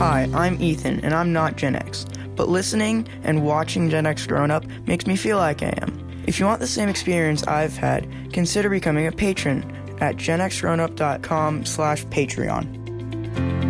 Hi, I'm Ethan, and I'm not Gen X, but listening and watching Gen X grown up makes me feel like I am. If you want the same experience I've had, consider becoming a patron at genxgrownup.com slash Patreon.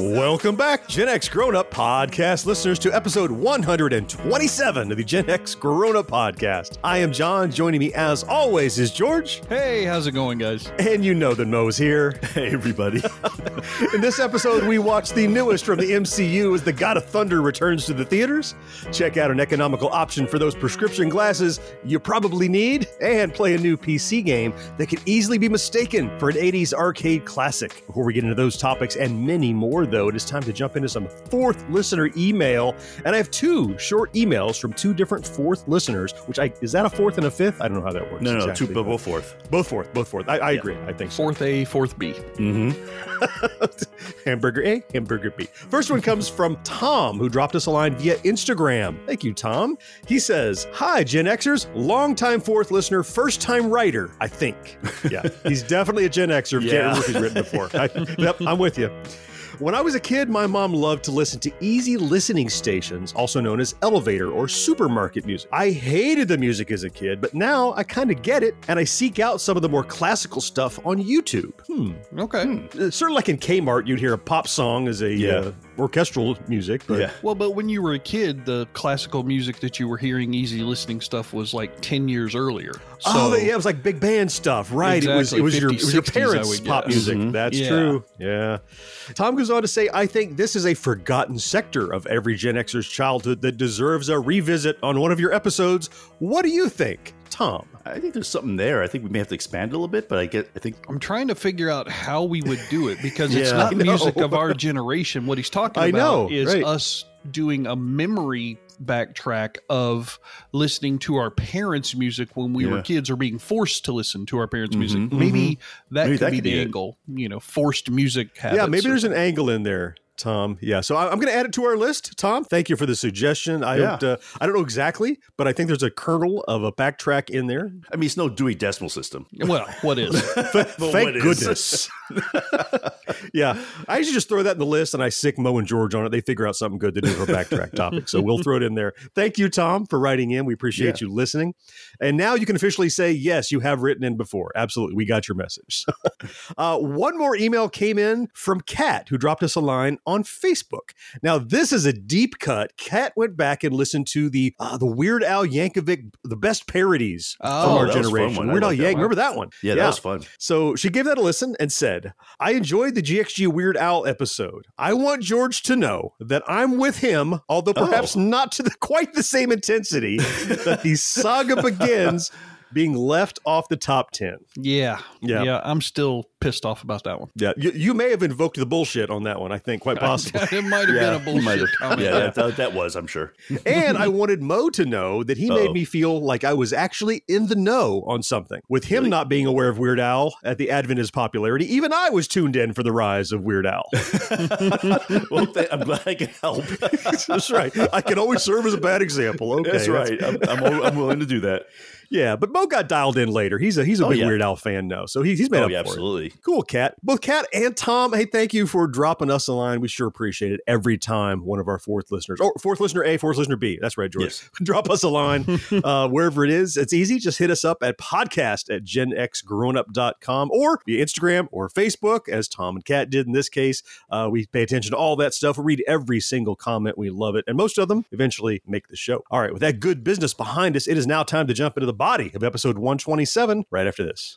Welcome back, Gen X Grown Up podcast listeners, to episode 127 of the Gen X Grown Up podcast. I am John. Joining me, as always, is George. Hey, how's it going, guys? And you know that Mo's here. Hey, everybody. In this episode, we watch the newest from the MCU as The God of Thunder returns to the theaters. Check out an economical option for those prescription glasses you probably need, and play a new PC game that can easily be mistaken for an 80s arcade classic. Before we get into those topics and many more, though, it is time to jump into some fourth listener email. And I have two short emails from two different fourth listeners, which I is that a fourth and a fifth? I don't know how that works. No, no, exactly, two, but both fourth. both fourth, both fourth. I, I agree. I think so. Fourth A, fourth B. Mm-hmm. hamburger A, hamburger B. First one comes from Tom, who dropped us a line via Instagram. Thank you, Tom. He says, Hi, Gen Xers, longtime fourth listener, first time writer, I think. Yeah, he's definitely a Gen Xer. Can't Yeah. remember if he's written before. I, yep, I'm with you. When I was a kid, my mom loved to listen to easy listening stations, also known as elevator or supermarket music. I hated the music as a kid, but now I kind of get it, and I seek out some of the more classical stuff on YouTube. Hmm. Okay. Uh, Sort of like in Kmart, you'd hear a pop song as a Yeah. uh, orchestral music. But Yeah. Well, but when you were a kid, the classical music that you were hearing, easy listening stuff, was like ten years earlier. So, oh, yeah, it was like big band stuff, right? It was it was your, it was your 60s, parents' pop guess. music. Mhm. That's Yeah. true. Yeah. Tom goes on to say, I think this is a forgotten sector of every Gen Xer's childhood that deserves a revisit on one of your episodes. What do you think, Tom? I think there's something there. I think we may have to expand a little bit, but I get. I think I'm trying to figure out how we would do it because it's not music of our generation. What he's talking I about know, is right. us doing a memory backtrack of listening to our parents' music when we were kids or being forced to listen to our parents' music. Mhm. Maybe that Maybe could that be could the be it. angle, you know, forced music habits. yeah, maybe there's an angle in there. Tom, yeah. So I- I'm going to add it to our list. Tom, thank you for the suggestion. I Yeah. don't, uh, I don't know exactly, but I think there's a kernel of a backtrack in there. I mean it's no Dewey Decimal System. Well, what is? But Thank what is- goodness. yeah, I usually just throw that in the list and I sick Mo and George on it. They figure out something good to do for a backtrack topic. So we'll throw it in there. Thank you, Tom, for writing in. We appreciate you listening. And now you can officially say, yes, you have written in before. Absolutely. We got your message. uh, one more email came in from Kat, who dropped us a line on Facebook. Now, this is a deep cut. Kat went back and listened to the uh, the Weird Al Yankovic, the best parodies Oh, from our that was a fun generation. Weird Al like Yank, remember that one? Yeah, that was fun. So she gave that a listen and said, I enjoyed the GXG Weird Al episode. I want George to know that I'm with him, although oh. perhaps Oh. not to the, quite the same intensity, that the saga begins being left off the top 10. Yeah, Yeah. yeah, I'm still pissed off about that one. Yeah, you, you may have invoked the bullshit on that one, I think, quite possibly. it might have Yeah, been a bullshit have- comment. Yeah, that, that, that was. I'm sure. and I wanted Mo to know that he made Uh-oh. me feel like I was actually in the know on something. With him not being aware of Weird Al at the advent of his popularity, even I was tuned in for the rise of Weird Al. well, th- I'm glad I can help. That's right. I can always serve as a bad example. Okay, That's right. I'm, I'm, I'm willing to do that. Yeah, but Mo got dialed in later. He's a he's a Oh, big yeah. Weird Al fan now, so he, he's made Oh up yeah, for absolutely. Absolutely. Cool, Kat. Both Kat and Tom, hey, thank you for dropping us a line. We sure appreciate it every time one of our fourth listeners, or fourth listener A, fourth listener B. That's right, George. Yes. Drop us a line uh, wherever it is. It's easy. Just hit us up at podcast at genxgrownup.com or via Instagram or Facebook, as Tom and Kat did in this case. Uh, we pay attention to all that stuff. We read every single comment. We love it. And most of them eventually make the show. All right, with that good business behind us, it is now time to jump into the body of episode 127 right after this.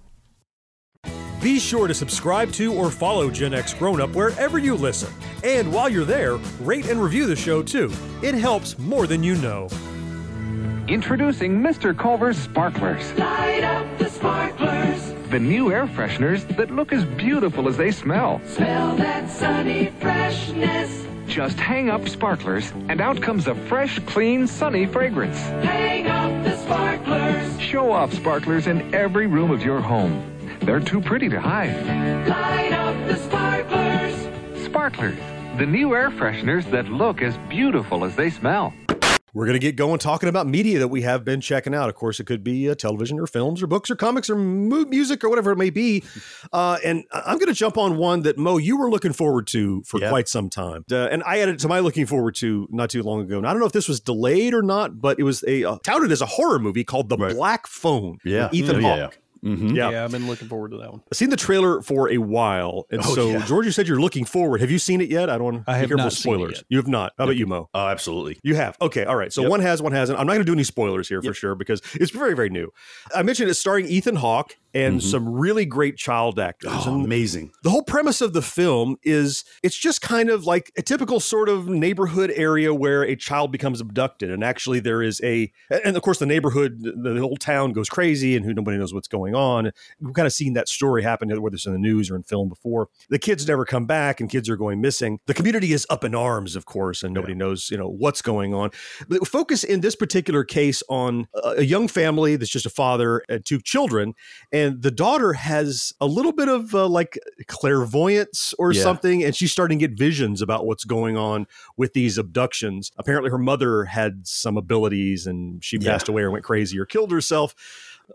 Be sure to subscribe to or follow Gen X Grown Up wherever you listen. And while you're there, rate and review the show too. It helps more than you know. Introducing Mr. Culver's Sparklers. Light up the sparklers. The new air fresheners that look as beautiful as they smell. Smell that sunny freshness. Just hang up sparklers, and out comes a fresh, clean, sunny fragrance. Hang up the sparklers. Show off sparklers in every room of your home. They're too pretty to hide. Light up the sparklers. Sparklers, the new air fresheners that look as beautiful as they smell. We're going to get going talking about media that we have been checking out. Of course, it could be uh, television or films or books or comics or mu- music or whatever it may be. Uh, and I- I'm going to jump on one that Mo, you were looking forward to for Yeah. quite some time. Uh, and I added it to my looking forward to not too long ago. And I don't know if this was delayed or not, but it was a uh, touted as a horror movie called The Right. Black Phone. Yeah. Ethan Oh, yeah, Hawke. Mhm. Yeah. Mm-hmm. Yeah, I've been looking forward to that one. I've seen the trailer for a while, and Oh, so yeah. George, you said you're looking forward. Have you seen it yet? I don't want I to have be careful not with seen it spoilers. yet. You have not. How about you, Mo? Oh, absolutely. You have. Okay. All right. So Yep. one has, one hasn't. I'm not going to do any spoilers here for sure because it's very, very new. I mentioned it's starring Ethan Hawke and some really great child actors. Mm-hmm. Oh, amazing. the whole premise of the film is it's just kind of like a typical sort of neighborhood area where a child becomes abducted. And actually, there is a, and of course, the neighborhood, the whole town goes crazy and who nobody knows what's going on. We've kind of seen that story happen, whether it's in the news or in film before. The kids never come back and kids are going missing. The community is up in arms, of course, and nobody knows, you know, what's going on. But focus in this particular case on a a young family that's just a father and two children and the daughter has a little bit of uh, like clairvoyance or Yeah. something and she's starting to get visions about what's going on with these abductions apparently her mother had some abilities and she Yeah. passed away or went crazy or killed herself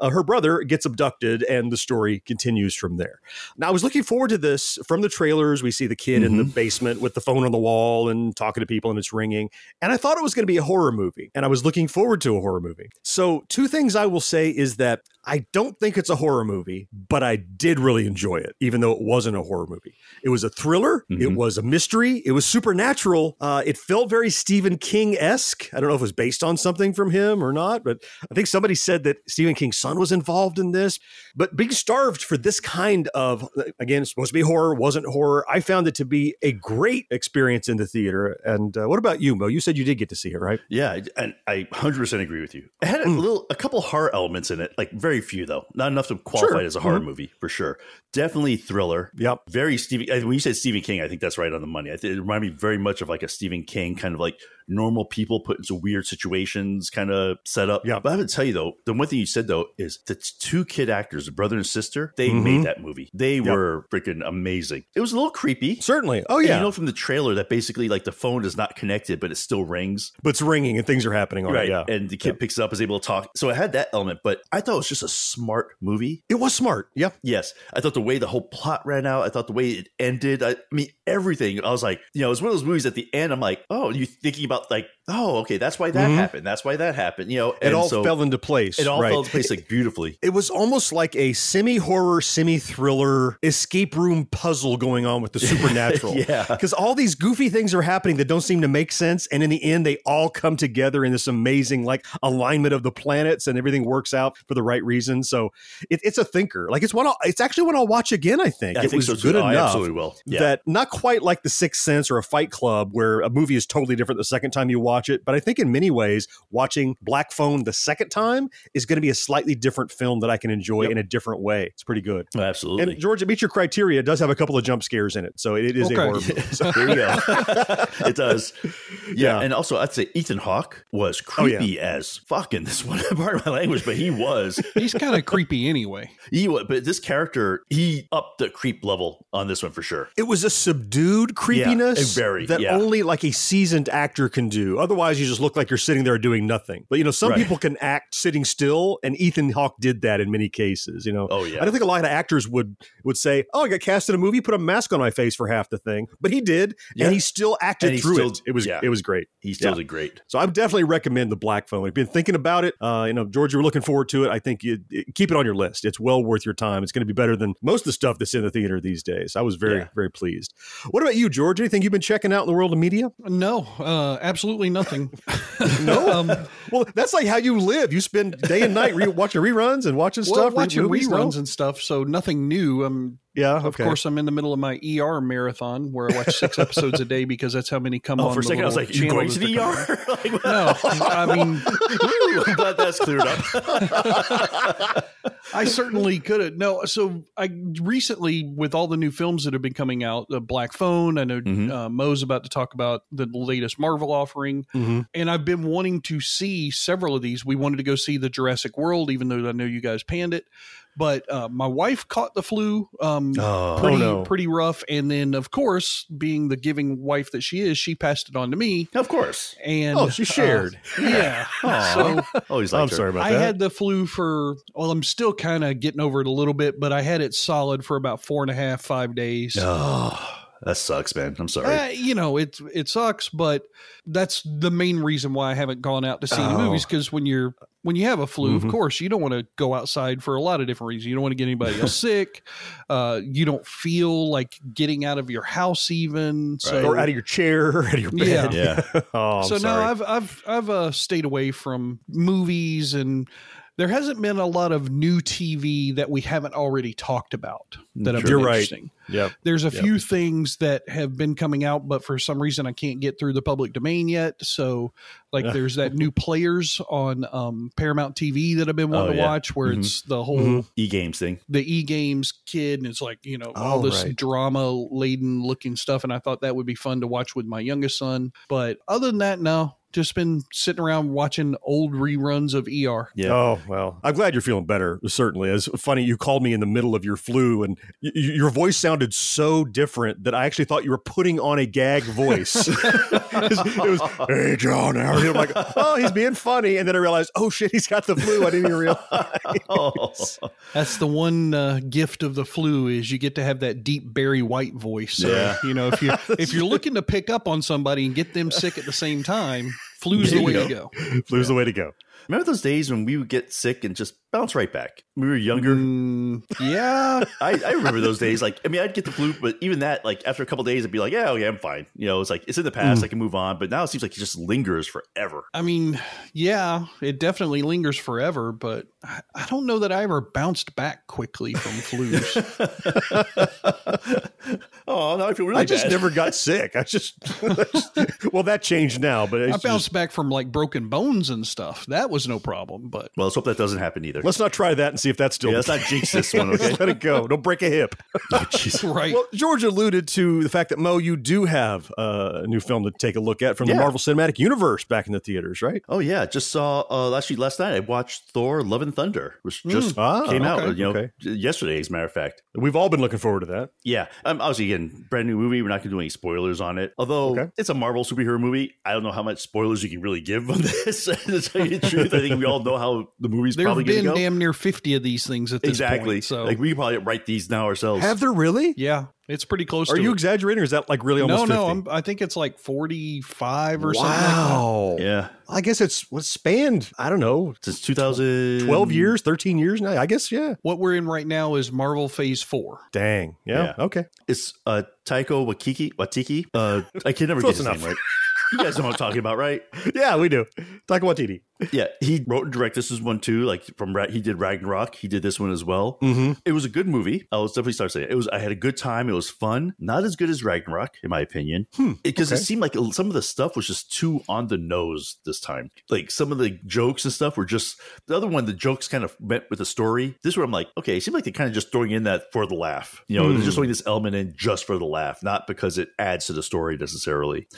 uh, her brother gets abducted and the story continues from there now i was looking forward to this from the trailers we see the kid in the basement with the phone on the wall and talking to people and it's ringing and i thought it was going to be a horror movie and i was looking forward to a horror movie so two things i will say is that I don't think it's a horror movie, but I did really enjoy it, even though it wasn't a horror movie. It was a thriller. It Mhm. was a mystery. It was supernatural. Uh, it felt very Stephen King esque. I don't know if it was based on something from him or not, but I think somebody said that Stephen King's son was involved in this. But being starved for this kind of, again, it's supposed to be horror, wasn't horror. I found it to be a great experience in the theater. And uh, what about you, Mo? You said you did get to see it, right? Yeah, and I 100% agree with you. It had a Mm. little, a couple horror elements in it, like very few though, not enough to qualify Sure. it as a horror Mhm. movie for sure. Definitely thriller. Yep. Very Stephen. When you said Stephen King, I think that's right on the money. I think it reminded me very much of like a Stephen King kind of like normal people put into weird situations kind of setup. Yeah. But I have to tell you though, the one thing you said though is the two kid actors, the brother and sister, they Mhm. made that movie. They were freaking amazing. It was a little creepy. Certainly. Oh, And yeah. you know from the trailer that basically like the phone is not connected, but it still rings. but it's ringing and things are happening on right. it. Yeah. And the kid picks it up, is able to talk. So it had that element, but I thought it was just a smart movie. it was smart. Yeah. Yes. I thought the way the whole plot ran out, I thought the way it ended, I, I mean, everything. I was like, you know, it was one of those movies at the end, I'm like, oh, you thinking about like, oh, okay, that's why that Mhm. happened. That's why that happened. You know, It all so fell into place. it all right. fell into place like beautifully. It was almost like a semi horror, semi thriller escape room puzzle going on with the supernatural. Yeah. Because all these goofy things are happening that don't seem to make sense. And in the end, they all come together in this amazing, like, alignment of the planets and everything works out for the right reason. So it, it's a thinker. Like, it's one, I'll, it's actually one I'll watch again, I think. I it think was so good Oh, I enough. absolutely will. Yeah. That not quite like The Sixth Sense or a Fight Club, where a movie is totally different the second time you watch watch it. But I think in many ways, watching Black Phone the second time is going to be a slightly different film that I can enjoy Yep. in a different way. It's pretty good. Oh, absolutely. And George, it meets your criteria. It does have a couple of jump scares in it, so it is Okay. a horror movie. So- there you go. it does. Yeah. Yeah. And also, I'd say Ethan Hawke was Oh, yeah. creepy as fucking this one part of my language, but he was. He's kind of creepy anyway. He was, but this character, he upped the creep level on this one for sure. It was a subdued creepiness Yeah, very, that yeah. only like a seasoned actor can do. Otherwise, you just look like you're sitting there doing nothing. But you know, some Right. people can act sitting still, and Ethan Hawke did that in many cases. You know, Oh, yeah. I don't think a lot of actors would would say, "Oh, I got cast in a movie, put a mask on my face for half the thing," but he did, Yeah. and he still acted he through still- it. It was yeah. it was great. He still Yeah. did great. So I would definitely recommend the Black Phone. If you've been thinking about it, uh, you know, George, you were looking forward to it. I think you, you- keep it on your list. It's well worth your time. It's going to be better than most of the stuff that's in the theater these days. I was very, Yeah. very pleased. What about you, George? Anything you've been checking out in the world of media? No, uh, absolutely nothing. No. um, Well, that's like how you live. You spend day and night re- watching reruns and watching well, stuff, watching no? reruns and stuff, so nothing new. Um, Yeah, of course, I'm in the middle of my ER marathon where I watch six episodes a day because that's how many come Oh, on. for a second, I was like, you going to the they're coming on. ER? like, No, I mean, I'm glad that's cleared up. I certainly could have. No, so I recently, with all the new films that have been coming out, the Black Phone, I know Mhm. uh, Mo's about to talk about the latest Marvel offering, Mhm. and I've been wanting to see several of these. We wanted to go see the Jurassic World, even though I know you guys panned it. But uh, my wife caught the flu, um, Oh. pretty Oh, no. pretty rough, and then of course, being the giving wife that she is, she passed it on to me. Of course. And Oh, she shared. uh, yeah. Aw. So Always I'm her. sorry about I that. had the flu for well, I'm still kind of getting over it a little bit, but I had it solid for about four and a half, five days. Oh, that sucks, man. I'm sorry. Uh, you know, it it sucks, but that's the main reason why I haven't gone out to see the Oh. movies because when you're when you have a flu, Mhm. of course, you don't want to go outside for a lot of different reasons. You don't want to get anybody else sick. Uh, you don't feel like getting out of your house even. So or out of your chair, or out of your bed. Yeah. oh, I'm so sorry. no, I've I've I've uh, stayed away from movies, and there hasn't been a lot of new TV that we haven't already talked about that have You're been right. interesting. Yep. There's a Yep. few things that have been coming out, but for some reason I can't get through the public domain yet. So, like, there's that new Players on um, Paramount TV that I've been wanting Oh, to yeah. watch, where Mhm. it's the whole Mhm. E games thing. the e games kid, and it's like you know all Oh, this right. drama laden looking stuff, and I thought that would be fun to watch with my youngest son. But other than that, no, just been sitting around watching old reruns of ER. Yeah. Oh well, I'm glad you're feeling better. Certainly, it's funny you called me in the middle of your flu, and y- y- your voice sounded so different that I actually thought you were putting on a gag voice. it was, "Hey John, how are you?" I'm like, "Oh, he's being funny," and then I realized, "Oh shit, he's got the flu." I didn't even realize. Oh. That's the one uh, gift of the flu is you get to have that deep Barry White voice. So, Yeah. you know if you if you're looking to pick up on somebody and get them sick at the same time, flu's the way to go. Flu's the way to go. Remember those days when we would get sick and just bounce right back? We were younger. Mm, yeah, I, I remember those days. Like, I mean, I'd get the flu, but even that, like, after a couple days, I'd be like, yeah, okay, I'm fine. You know, it's like, it's in the past. I can move on. But now it seems like it just lingers forever. I mean, yeah, it definitely lingers forever, but I, I don't know that I ever bounced back quickly from flus. oh, now I feel really I just never got sick. I just, well, that changed now, but I bounced just, back from like broken bones and stuff. That was no problem, but Well, let's hope that doesn't happen either. let's not try that and see if that's still. yeah, let's not jinx this one, okay? Let it go. Don't break a hip. oh, right. Well, George alluded to the fact that Mo, you do have uh, a new film to take a look at from the Marvel Cinematic Universe back in the theaters, right? Oh yeah, just saw uh actually last night I watched Thor Love and Thunder, which just Ah, came out, you know, okay. yesterday as a matter of fact. We've all been looking forward to that. Yeah, um, obviously again, brand new movie. We're not going to do any spoilers on it. Although Okay. it's a Marvel superhero movie, I don't know how much spoilers you can really give on this. to tell you the truth, I think we all know how the movie's there probably have going been to go. damn near 50 of these things at this exactly. point. So, like we could probably write these now ourselves. Have there really? yeah, it's pretty close Are to you it. exaggerating, or is that like really almost? no, 50? I'm, I think it's like 45 or something like wow. yeah, I guess it's what spanned. I don't know, since 2000, twelve years, thirteen years now. I guess yeah. What we're in right now is Marvel Phase 4. Dang. Yeah. Yeah. Okay. It's uh, Taiko Wakiki. Watiki. Uh, I can never get his enough. name right. You guys know what I'm talking about, right? yeah, we do. Talk about TD. Yeah, he wrote and directed this is one too. Like from he did Ragnarok, he did this one as well. Mm-hmm. It was a good movie. I was definitely start saying it. it was. I had a good time. It was fun. Not as good as Ragnarok, in my opinion, because okay. it seemed like some of the stuff was just too on the nose this time. Like some of the jokes and stuff were just the other one. The jokes kind of went with the story. This one, I'm like, okay, it seemed like they're kind of just throwing in that for the laugh. You know, they're just throwing this element in just for the laugh, not because it adds to the story necessarily.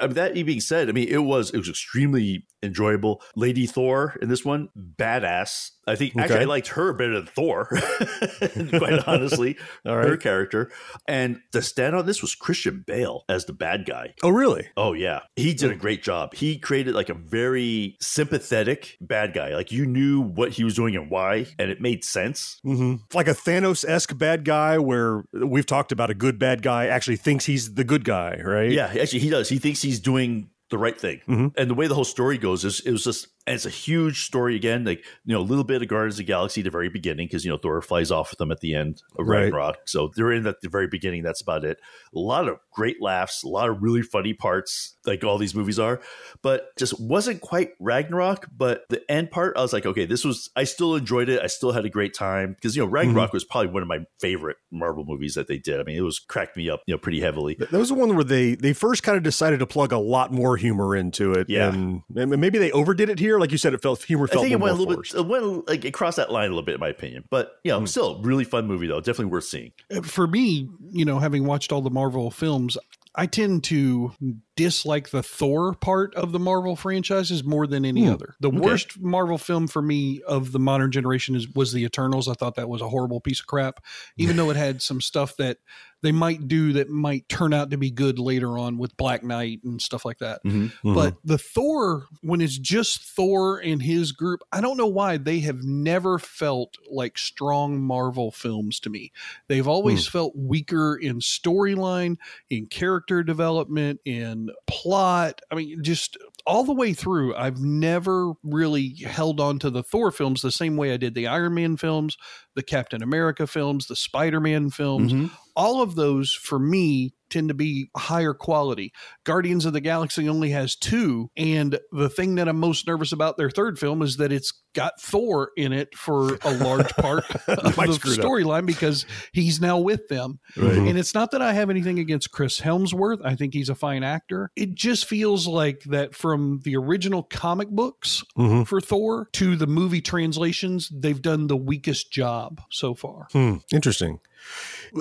That being said, I mean, it was it was extremely enjoyable. Lady Thor in this one, badass. I think actually I liked her better than Thor, quite honestly. All right. Her character. And the stand on this was Christian Bale as the bad guy. Oh, really? Oh yeah, he did a great job. He created like a very sympathetic bad guy. Like you knew what he was doing and why, and it made sense. Mm-hmm. Like a Thanos esque bad guy, where we've talked about a good bad guy actually thinks he's the good guy, right? Yeah, actually, he does. He thinks he's doing the right thing. Mhm. And the way the whole story goes is it was just and it's a huge story again. Like you know, a little bit of Guardians of the Galaxy at the very beginning because you know Thor flies off with them at the end of Right. Ragnarok. So they're in at the very beginning. That's about it. A lot of great laughs, a lot of really funny parts, like all these movies are. But just wasn't quite Ragnarok. But the end part, I was like, okay, this was. I still enjoyed it. I still had a great time because you know mm-hmm. Ragnarok was probably one of my favorite Marvel movies that they did. I mean, it was cracked me up, you know, pretty heavily. That was the one where they they first kind of decided to plug a lot more humor into it. Yeah. and and maybe they overdid it here. Like you said, it felt humor I felt think it more went a little forced. bit, it went like it crossed that line a little bit, in my opinion. But you know, hmm. still really fun movie though. Definitely worth seeing. Uh, for me, you know, having watched all the Marvel films, I tend to dislike the Thor part of the Marvel franchises more than any hmm. other. The worst Marvel film for me of the modern generation is was the Eternals. I thought that was a horrible piece of crap, even though it had some stuff that they might do that might turn out to be good later on with Black Knight and stuff like that. Mm-hmm. Mm-hmm. But the Thor, when it's just Thor and his group, I don't know why they have never felt like strong Marvel films to me. They've always hmm. felt weaker in storyline, in character development, in plot. I mean, just all the way through, I've never really held on to the Thor films the same way I did the Iron Man films, the Captain America films, the Spider Man films. Mm-hmm. All of those for me tend to be higher quality. Guardians of the Galaxy only has two, and the thing that I'm most nervous about their third film is that it's got Thor in it for a large part of the screw it up. storyline because he's now with them. And it's not that I have anything against Chris Hemsworth. I think he's a fine actor. It just feels like that from the original comic books Mm-hmm. for Thor to the movie translations, they've done the weakest job so far. Hmm, interesting.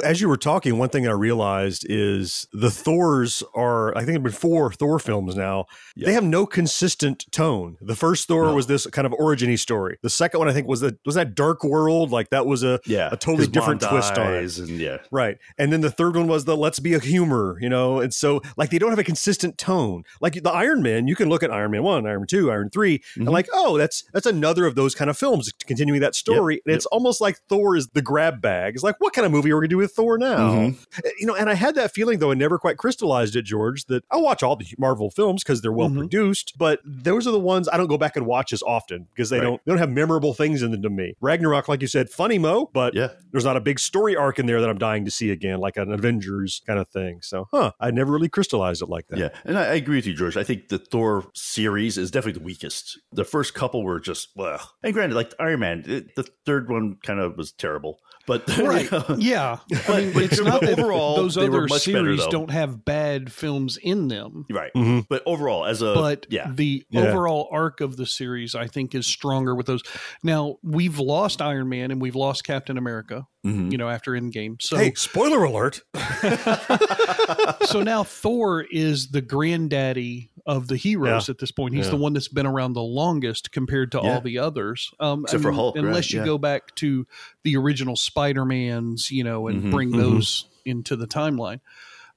As you were talking, one thing I realized is the Thors are, I think, there have been four Thor films now. They have no consistent tone. The first Thor was this kind of origin story. The second one, I think, was that was that Dark World. Like that was a Yeah, a totally different twist on it. and yeah, Right. And then the third one was the let's be a humor, you know? And so, like, they don't have a consistent tone. Like the Iron Man, you can look at Iron Man 1, Iron Man 2, Iron 3, and like, oh, that's that's another of those kind of films continuing that story. and it's almost like Thor is the grab bag. It's like, what kind of movie we're going to do with Thor now? Mm-hmm. Eh, you know, and I had that feeling, though, I never quite crystallized it, George, that I watch all the Marvel films because they're well mm-hmm. produced, but those are the ones I don't go back and watch as often because they Right. don't they don't have memorable things in them to me. Ragnarok, like you said, funny mo, but Yeah. there's not a big story arc in there that I'm dying to see again, like an Avengers kind of thing. So, huh, I never really crystallized it like that. Yeah, and I, I agree with you, George. I think the Thor series is definitely the weakest. The first couple were just well, and granted, like Iron Man, it, the third one kind of was terrible, but Right. yeah. I mean, but it's not that overall, those other much better, series don't have bad films in them. right. Mm-hmm. But overall, as a but yeah, the Yeah. overall arc of the series I think is stronger with those. Now we've lost Iron Man and we've lost Captain America, Mhm. you know, after Endgame. So Hey, spoiler alert. so now Thor is the granddaddy of the heroes Yeah. at this point. He's Yeah. the one that's been around the longest compared to Yeah. all the others. Um, Except I for mean, Hulk, right? unless you Yeah. go back to the original Spider-Mans, you know, and Mhm, bring those into the timeline.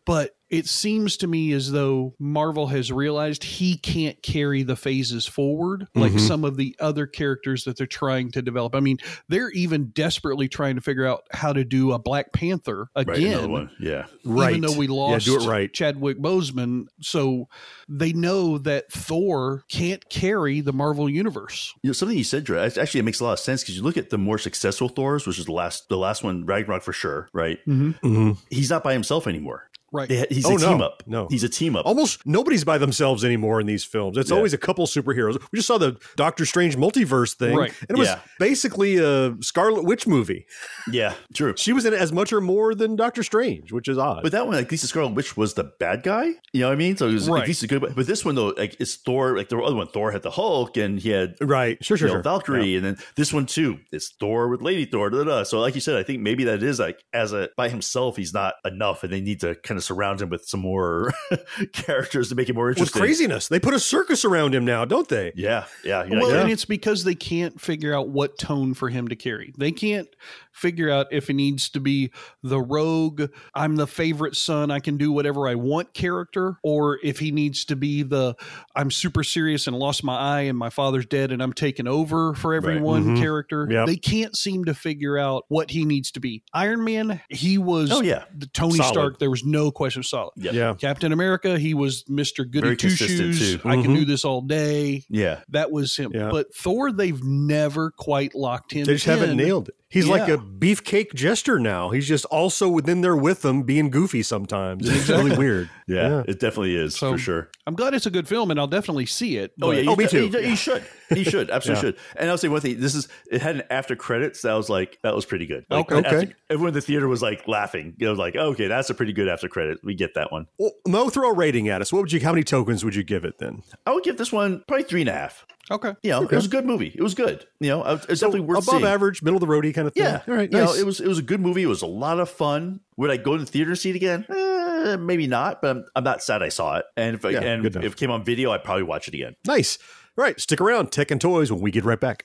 But it seems to me as though Marvel has realized he can't carry the phases forward like Mm-hmm. some of the other characters that they're trying to develop. I mean, they're even desperately trying to figure out how to do a Black Panther right, again one. Yeah, Right. even though we lost Yeah, lost do it right. Chadwick Boseman. So they know that Thor can't carry the Marvel universe. you know, something you said, Drew, actually, it makes a lot of sense because you look at the more successful Thors, which is the last, the last one, Ragnarok for sure, right? Mm-hmm. Mm-hmm. He's not by himself anymore. Right. They- he's Oh, a no. team up. No. he's a team up. Almost nobody's by themselves anymore in these films. It's Yeah. always a couple superheroes. We just saw the Doctor Strange multiverse thing, Right. and it was Yeah. basically a Scarlet Witch movie. Yeah, true. She was in it as much or more than Doctor Strange, which is odd. But that one, like Lisa Scarlet Witch was the bad guy. You know what I mean? So it was Right. like Lisa good. But this one though, like it's Thor. Like the other one, Thor had the Hulk, and he had right, sure, sure, you know, sure. Valkyrie, and then this one too. It's Thor with Lady Thor. Da, da, da. So like you said, I think maybe that is like as a by himself, he's not enough, and they need to kind of surround him with some more characters to make it more With interesting. craziness, they put a circus around him now, don't they? Yeah, yeah. You're Well, like, and it's because they can't figure out what tone for him to carry. They can't figure out if it needs to be the rogue, I'm the favorite son, I can do whatever I want character, or if he needs to be the I'm super serious and lost my eye and my father's dead and I'm taking over for everyone Mhm. character. Yep. They can't seem to figure out what he needs to be. Iron Man, he was Oh, yeah. the Tony Solid. Stark, there was no question solid. Yeah. Yeah. Captain America, he was Mr. Goody Two consistent, Shoes. too. I can do mm-hmm. this all day. yeah. That was him. Yeah. But Thor, they've never quite locked him. They just haven't nailed it. He's like a beefcake jester now. He's just also within there with them, being goofy sometimes. It's really weird. Yeah, it definitely is So- for sure. I'm glad it's a good film, and I'll definitely see it. Oh but- yeah, you, Oh, me too. You, you should. You should absolutely Yeah. should. And I'll say one thing. This is it had an after credits that was like that was pretty good. Like, Okay. after- everyone in the theater was like laughing. It was like okay, that's a pretty good after credit. We get that one. Well, Mo, throw a rating at us. What would you? How many tokens would you give it then? I would give this one probably three and a half. Okay. You know, it was a good movie. It was good. You know, it's definitely worth above seeing. average, middle of the roadie kind of thing. Yeah, All right. You Nice. know, it was it was a good movie. It was a lot of fun. Would I go to the theater and see it again? Eh, maybe not. But I'm, I'm not sad I saw it. And if I, Yeah, and if it came on video, I'd probably watch it again. nice. All right. Stick around. Tech and toys when we get right back.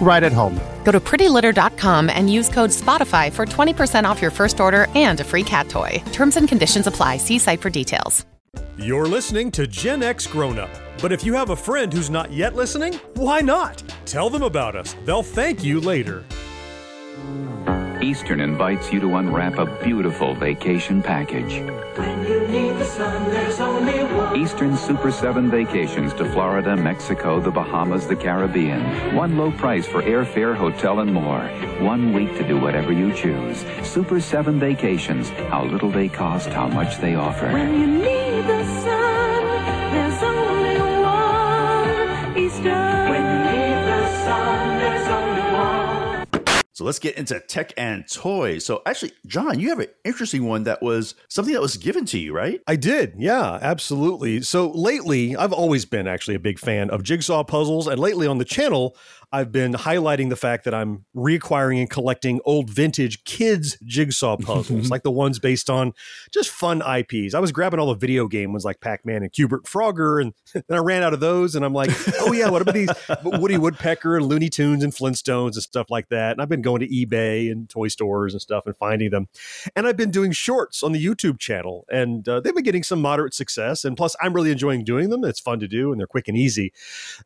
right at home. Go to prettylitter.com and use code SPOTIFY for 20% off your first order and a free cat toy. Terms and conditions apply. See site for details. You're listening to Gen X Grown Up. But if you have a friend who's not yet listening, why not? Tell them about us. They'll thank you later. Eastern invites you to unwrap a beautiful vacation package. When you need the sun, there's only one. Eastern Super 7 vacations to Florida, Mexico, the Bahamas, the Caribbean. One low price for airfare, hotel, and more. One week to do whatever you choose. Super 7 vacations. How little they cost, how much they offer. When you need the sun, there's only one. Eastern. When you need the sun, there's only one. So let's get into tech and toys. So actually, John, you have an interesting one that was something that was given to you, right? I did. Yeah, absolutely. So lately, I've always been actually a big fan of jigsaw puzzles. And lately on the channel, I've been highlighting the fact that I'm reacquiring and collecting old vintage kids jigsaw puzzles, like the ones based on just fun IPs. I was grabbing all the video game ones like Pac Man and Q*bert Frogger, and then I ran out of those. And I'm like, oh, yeah, what about these Woody Woodpecker and Looney Tunes and Flintstones and stuff like that? And I've been going to eBay and toy stores and stuff and finding them. And I've been doing shorts on the YouTube channel, and uh, they've been getting some moderate success. And plus, I'm really enjoying doing them. It's fun to do, and they're quick and easy.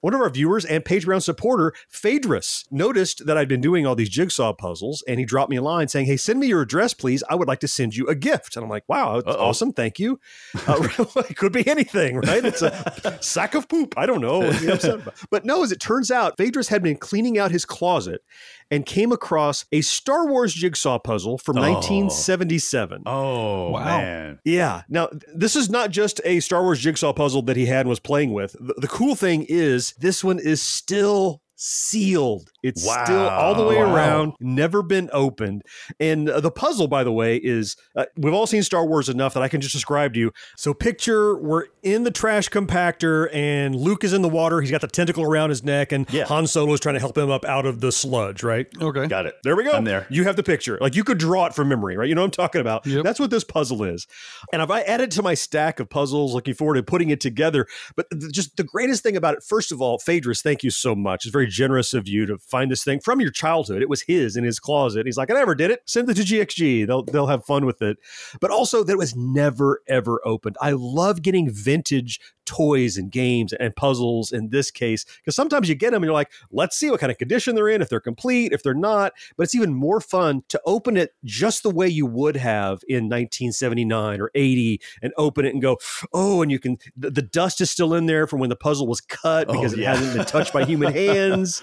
One of our viewers and Patreon supporter, Phaedrus, noticed that I'd been doing all these jigsaw puzzles, and he dropped me a line saying, Hey, send me your address, please. I would like to send you a gift. And I'm like, Wow, Uh-oh. awesome. Thank you. Uh, it could be anything, right? It's a sack of poop. I don't know. what to be upset about. But no, as it turns out, Phaedrus had been cleaning out his closet and came across a Star Wars jigsaw puzzle from Oh. 1977. Oh Wow. man. Yeah. Now, this is not just a Star Wars jigsaw puzzle that he had and was playing with. The, the cool thing is, this one is still sealed. It's still all the way Wow. around, never been opened. And uh, the puzzle, by the way, is uh, we've all seen Star Wars enough that I can just describe to you. So, picture we're in the trash compactor and Luke is in the water. He's got the tentacle around his neck, and Yeah. Han Solo is trying to help him up out of the sludge, right? Okay. Got it. There we go. I'm there. You have the picture. Like you could draw it from memory, right? You know what I'm talking about. Yep. That's what this puzzle is. And if I added to my stack of puzzles, looking forward to putting it together. But th- just the greatest thing about it, first of all, Phaedrus, thank you so much. It's very generous of you to find this thing from your childhood. It was his in his closet. He's like, I never did it. Send it to GXG. They'll they'll have fun with it. But also that it was never ever opened. I love getting vintage toys and games and puzzles in this case because sometimes you get them and you're like, let's see what kind of condition they're in, if they're complete, if they're not. But it's even more fun to open it just the way you would have in 1979 or 80 and open it and go, oh, and you can the, the dust is still in there from when the puzzle was cut Oh, because it hasn't been touched by human hands.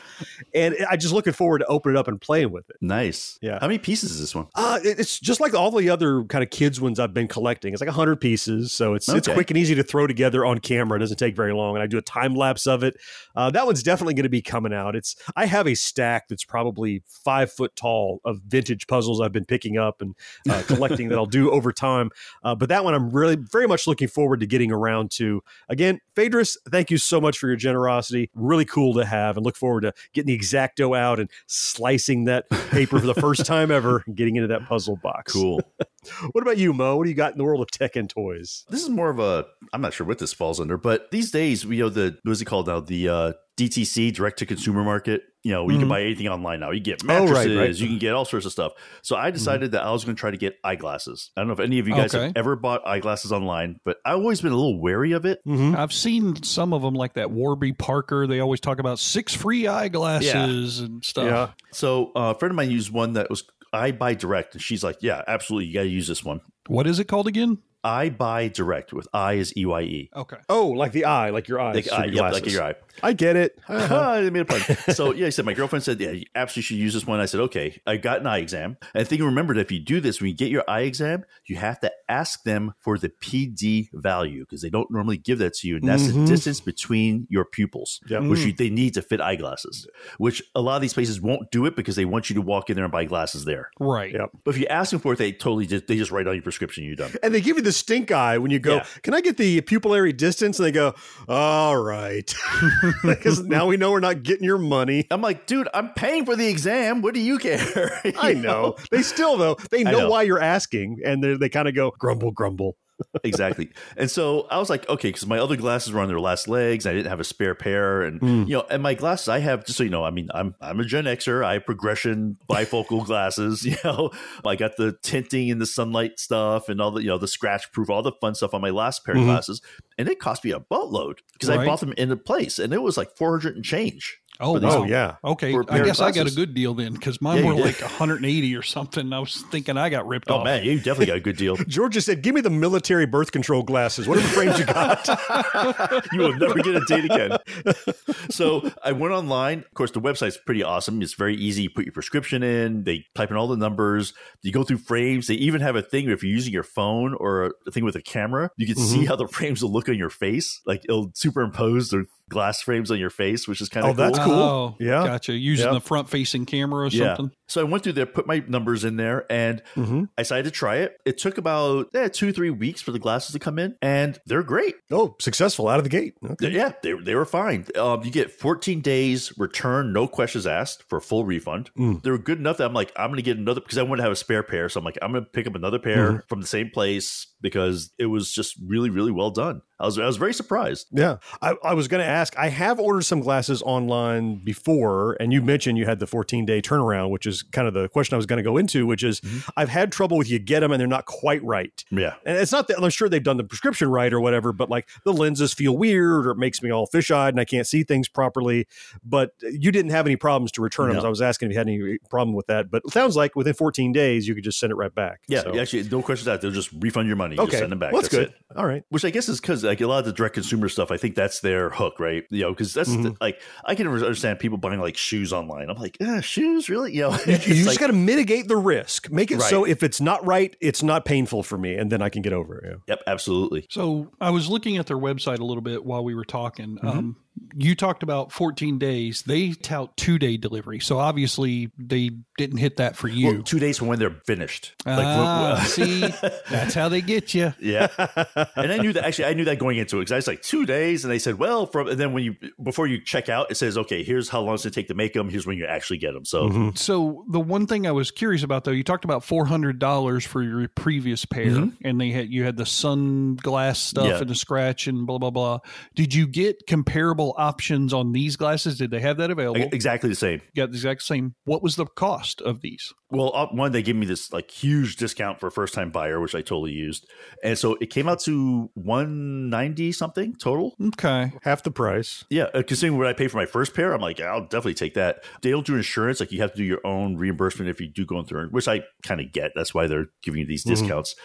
And I'm just looking forward to opening it up and playing with it. Nice. Yeah. How many pieces is this one? Uh, it's just like all the other kind of kids ones I've been collecting. It's like hundred pieces, so it's it's quick and easy to throw together on camera. It doesn't take very long, and I do a time lapse of it. Uh, that one's definitely going to be coming out. It's I have a stack that's probably five foot tall of vintage puzzles I've been picking up and uh, collecting that I'll do over time. Uh, but that one I'm really very much looking forward to getting around to. Again, Phaedrus, thank you so much for your generosity. Really cool to have, and look forward to getting the exacto out and slicing that paper for the first time ever and getting into that puzzle box. Cool. What about you, Mo? What do you got in the world of tech and toys? this is more of a I'm not sure what this falls under, but these days we know the what is it called now? The uh DTC direct to consumer market. You know, you can buy anything online now. You get Mm-hmm. Oh, right, mattresses, right. Mm-hmm. you can get all sorts of stuff. So I decided that I was going to try to get eyeglasses. I don't know if any of you guys Okay. have ever bought eyeglasses online, but I've always been a little wary of it. Mm-hmm. I've seen some of them like that Warby Parker. They always talk about six free eyeglasses and stuff. Yeah. So uh, a friend of mine used one that was EyeBuyDirect, and she's like, "Yeah, absolutely, you got to use this one." What is it called again? EyeBuyDirect with I is E Y E. Okay. Oh, like the eye, like your eyes. Like, eye, yep, like your eye. I get it. Uh-huh. I made a pun. So yeah, he said my girlfriend said, yeah, you absolutely should use this one. I said, okay. I got an eye exam. And I think remember that if you do this, when you get your eye exam, you have to ask them for the PD value because they don't normally give that to you, and that's Mhm. the distance between your pupils, Yep. which you, they need to fit eyeglasses. Which a lot of these places won't do it because they want you to walk in there and buy glasses there. Right. Yep. But if you ask them for it, they totally just they just write on your prescription. You're done. And they give you the stink eye when you go, Yeah. Can I get the pupillary distance? And they go, All right. Because now we know we're not getting your money. I'm like, dude, I'm paying for the exam. What do you care? You I know. They still, though, they know, know. why you're asking. And they kind of go, Grumble, grumble. Exactly. And so I was like, okay, because my other glasses were on their last legs. I didn't have a spare pair, and Mm. you know, and my glasses I have. Just so you know, I mean, I'm I'm a Gen Xer. I have progression bifocal glasses. You know, I got the tinting and the sunlight stuff, and all the you know the scratch proof, all the fun stuff on my last pair Mhm. of glasses, and it cost me a boatload because I bought them in a place, and it was like four hundred and change. Oh, wow. Oh, yeah. Okay. For a pair I of guess I got a good deal then because mine Yeah, were like 180 or something. I was thinking I got ripped Oh off. Oh, man, you definitely got a good deal. Georgia said, Give me the military birth control glasses. Whatever frames you got. you will never get a date again. so I went online. Of course, the website's pretty awesome. It's very easy. You put your prescription in, they type in all the numbers. You go through frames. They even have a thing if you're using your phone or a thing with a camera, you can see mm-hmm. how the frames will look on your face. Like it'll superimpose the glass frames on your face, which is kind of Oh, of that's cool. cool. Oh, Yeah. Gotcha. Using Yep. the front facing camera or Yeah. something. So I went through there, put my numbers in there, and Mhm. I decided to try it. It took about eh, two, three weeks for the glasses to come in, and they're great. Oh, successful out of the gate. Okay. Yeah, they, they were fine. Um, you get 14 days return, no questions asked for a full refund. Mm. They were good enough that I'm like, I'm going to get another because I want to have a spare pair. So I'm like, I'm going to pick up another pair Mm-hmm. from the same place because it was just really, really well done. I was, I was very surprised. Yeah. I, I was going to ask, I have ordered some glasses online before, and you mentioned you had the 14 day turnaround, which is kind of the question I was going to go into, which is I've had trouble with you get them and they're not quite right. Yeah. And it's not that I'm sure they've done the prescription right or whatever, but like the lenses feel weird or it makes me all fish eyed and I can't see things properly. But you didn't have any problems to return them. No. So I was asking if you had any problem with that. But it sounds like within 14 days, you could just send it right back. Yeah. So- Actually, no questions asked. They'll just refund your money. You Okay. Just send them back. Well, that's That's good. it. All right. Which I guess is because like a lot of the direct consumer stuff, I think that's their hook, right? You know, because that's Mm-hmm. the, like I can understand people buying like shoes online. I'm like, eh, shoes, really? You know, You, you just like- got to mitigate the risk. Make it so if it's not right, it's not painful for me, and then I can get over it. yeah. Yep, absolutely. So I was looking at their website a little bit while we were talking. Mm-hmm. Um, you talked about 14 days. They tout two day delivery. So obviously they didn't hit that for you. Well, two days from when they're finished. Like, ah, when- see, that's how they get you. yeah, and I knew that actually. I knew that going into it because I was like two days, and they said, well, from and then when you before you check out, it says, okay, here's how long it's going to take to make them. Here's when you actually get them. So Mm-hmm. So the one thing I was curious about though, you talked about four hundred dollars for your previous pair, and they had you had the sunglass stuff Mm-hmm. Yeah. and the scratch and blah blah blah. Did you get comparable options on these glasses? Did they have that available? Exactly the same. Got the exact same. What was the cost of these? Well, uh, one they gave me this like huge discount for a first time buyer, which I totally used, and so it came out to one ninety something total. Okay, half the price. Yeah, uh, considering what I paid for my first pair, I'm like, I'll definitely take that. They don't do insurance; like you have to do your own reimbursement if you do go through, it which I kind of get. That's why they're giving you these Mhm. discounts.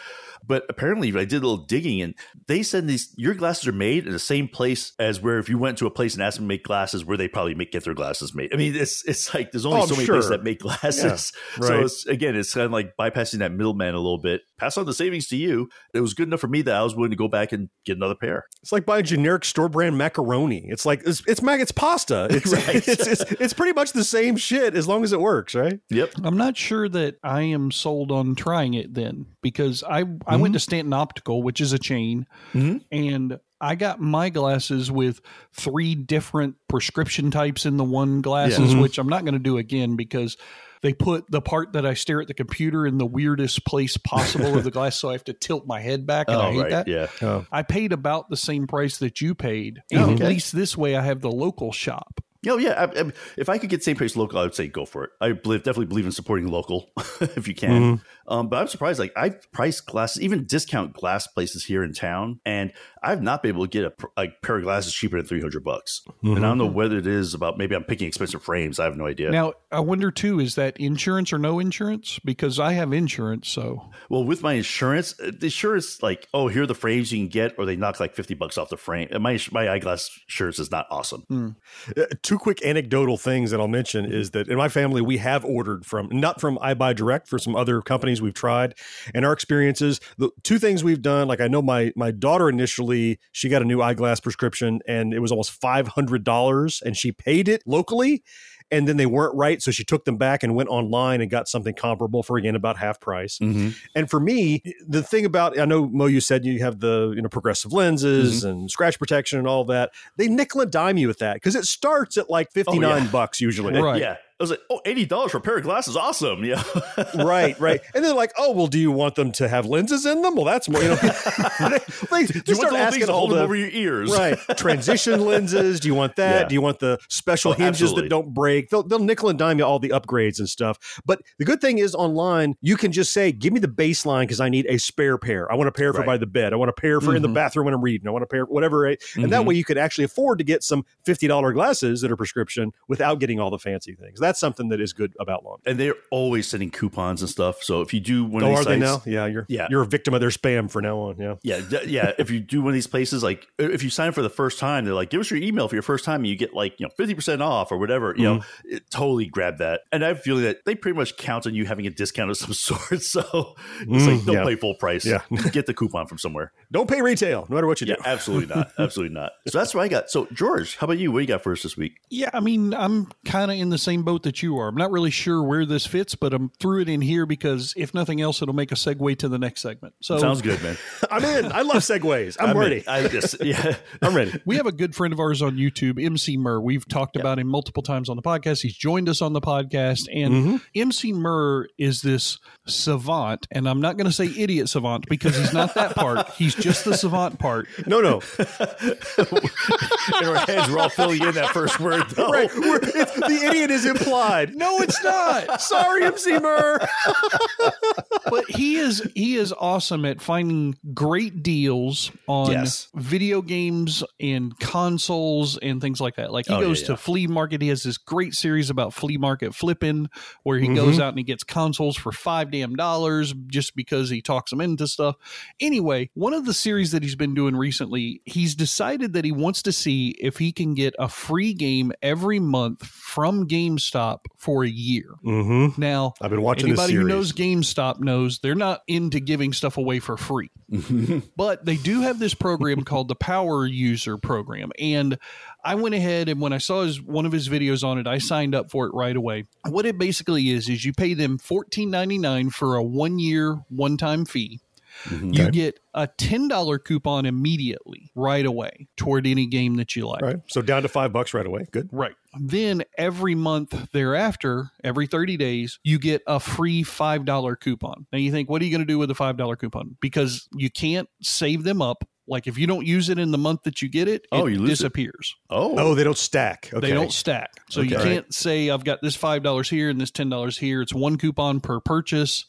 But apparently, I did a little digging, and they said these your glasses are made in the same place as where if you went to a place and asked them to make glasses, where they probably make get their glasses made. I mean, it's it's like there's only Oh, I'm so many sure. places that make glasses. Yeah, So it's again, it's kind of like bypassing that middleman a little bit. Pass on the savings to you. It was good enough for me that I was willing to go back and get another pair. It's like buying generic store brand macaroni. It's like it's it's mac it's pasta. It's, Right. it's, it's it's pretty much the same shit as long as it works, right? Yep. I'm not sure that I am sold on trying it then because I I went to Stanton Optical, which is a chain, Mhm. and I got my glasses with three different prescription types in the one glasses, Mhm. which I'm not going to do again because they put the part that I stare at the computer in the weirdest place possible of the glass, so I have to tilt my head back, and I Oh, hate right. that. Yeah. Oh. I paid about the same price that you paid, Oh, and okay. at least this way I have the local shop. Oh yeah, I, I, if I could get same price local, I would say go for it. I believe, definitely believe in supporting local if you can. Um, but I'm surprised. Like I've priced glasses, even discount glass places here in town, and I've not been able to get a, a pair of glasses cheaper than 300 bucks. And I don't know whether it is about maybe I'm picking expensive frames. I have no idea. Now I wonder too, is that insurance or no insurance? Because I have insurance, so well, with my insurance, uh, the insurance like, oh, here are the frames you can get, or they knock like 50 bucks off the frame. And my my eyeglass insurance is not awesome. Uh, two quick anecdotal things that I'll mention is that in my family we have ordered from not from EyeBuyDirect for some other companies we've tried, and our experiences. The two things we've done, like I know my my daughter initially she got a new eyeglass prescription and it was almost five hundred dollars, and she paid it locally. And then they weren't right, so she took them back and went online and got something comparable for again about half price. Mm-hmm. And for me, the thing about I know Mo, you said you have the you know progressive lenses and scratch protection and all that. They nickel and dime you with that because it starts at like fifty nine bucks usually. Right. Yeah. I was like, oh, $80 for a pair of glasses. Awesome. Yeah. right, right. And they're like, oh, well, do you want them to have lenses in them? Well, that's more, you know, they, they, Do they you want start asking to hold them over your ears? Right. Transition lenses. Do you want that? Yeah. Do you want the special Oh, hinges absolutely. that don't break? They'll, they'll nickel and dime you all the upgrades and stuff. But the good thing is online, you can just say, give me the baseline because I need a spare pair. I want a pair for Right. by the bed. I want a pair for in the Mhm. bathroom when I'm reading. I want a pair, whatever. right? And that Mhm. way you could actually afford to get some $50 glasses that are prescription without getting all the fancy things. That's something that is good about Lawn. and they're always sending coupons and stuff. So if you do one Oh, of are these they now? Yeah, you're Yeah. you're a victim of their spam for now on. Yeah. Yeah, d- yeah. if you do one of these places, like if you sign up for the first time, they're like, "Give us your email for your first time," and you get like you know fifty percent off or whatever. You know, Mm-hmm. it, totally grab that. And I have a feeling that they pretty much count on you having a discount of some sort. So it's Mm, like don't yeah. pay full price. Yeah. get the coupon from somewhere. Don't pay retail, no matter what you Yeah, do. absolutely not. Absolutely not. So that's what I got. So George, how about you? What do you got for us this week? Yeah, I mean, I'm kind of in the same boat that you are. I'm not really sure where this fits, but I'm threw it in here because if nothing else, it'll make a segue to the next segment. So Sounds good, man. I'm in. I love segues. I'm, in. ready. I just yeah. I'm ready. we have a good friend of ours on YouTube, MC Murr. We've talked about him multiple times on the podcast. He's joined us on the podcast, and Mm-hmm. MC Murr is this savant, and I'm not going to say idiot savant because he's not that part. He's just the savant part. No, no. In our heads, we're all filling in that first word. Though. Right. We're, it's, the idiot is implied. No, it's not. Sorry, MC Murr. but he is he is awesome at finding great deals on Yes. video games and consoles and things like that. Like he Oh, goes yeah. to flea market. He has this great series about flea market flipping where he goes Mm-hmm. out and he gets consoles for five damn dollars just because he talks them into stuff. Anyway, one of the series that he's been doing recently, he's decided that he wants to see if he can get a free game every month from GameStop for a year. Mm-hmm. Now, I've been watching anybody who knows GameStop knows they're not into giving stuff away for free. but they do have this program called the Power User Program. And I went ahead and when I saw his one of his videos on it, I signed up for it right away. What it basically is is you pay them $14.99 for a one year one time fee. Mm-hmm. You get a $10 coupon immediately right away toward any game that you like. Right. So down to five bucks right away. Good. Right. Then every month thereafter, every 30 days, you get a free $5 coupon. Now you think, what are you going to do with a $5 coupon? Because you can't save them up Like if you don't use it in the month that you get it, Oh, it you lose it. disappears. Oh, Oh, they don't stack. Okay. They don't stack. So you can't say I've got this five dollars here and this ten dollars here. It's one coupon per purchase.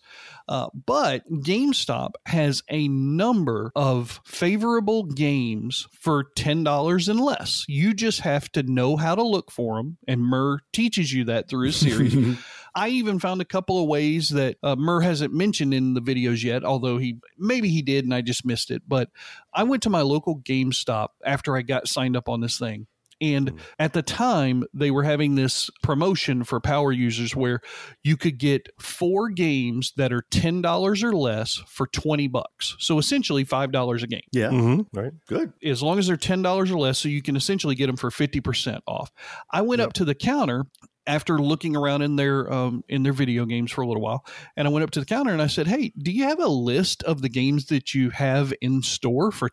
Uh, but GameStop has a number of favorable games for ten dollars and less. You just have to know how to look for them, and Murr teaches you that through his series. I even found a couple of ways that uh, Murr hasn't mentioned in the videos yet, although he maybe he did and I just missed it. But I went to my local GameStop after I got signed up on this thing. And at the time, they were having this promotion for power users where you could get four games that are $10 or less for 20 bucks. So essentially $5 a game. yeah, Mhm, Right. good. As long as they're $10 or less, so you can essentially get them for 50% off. I went up to the counter after looking around in their um, in their video games for a little while and i went up to the counter and i said hey do you have a list of the games that you have in store for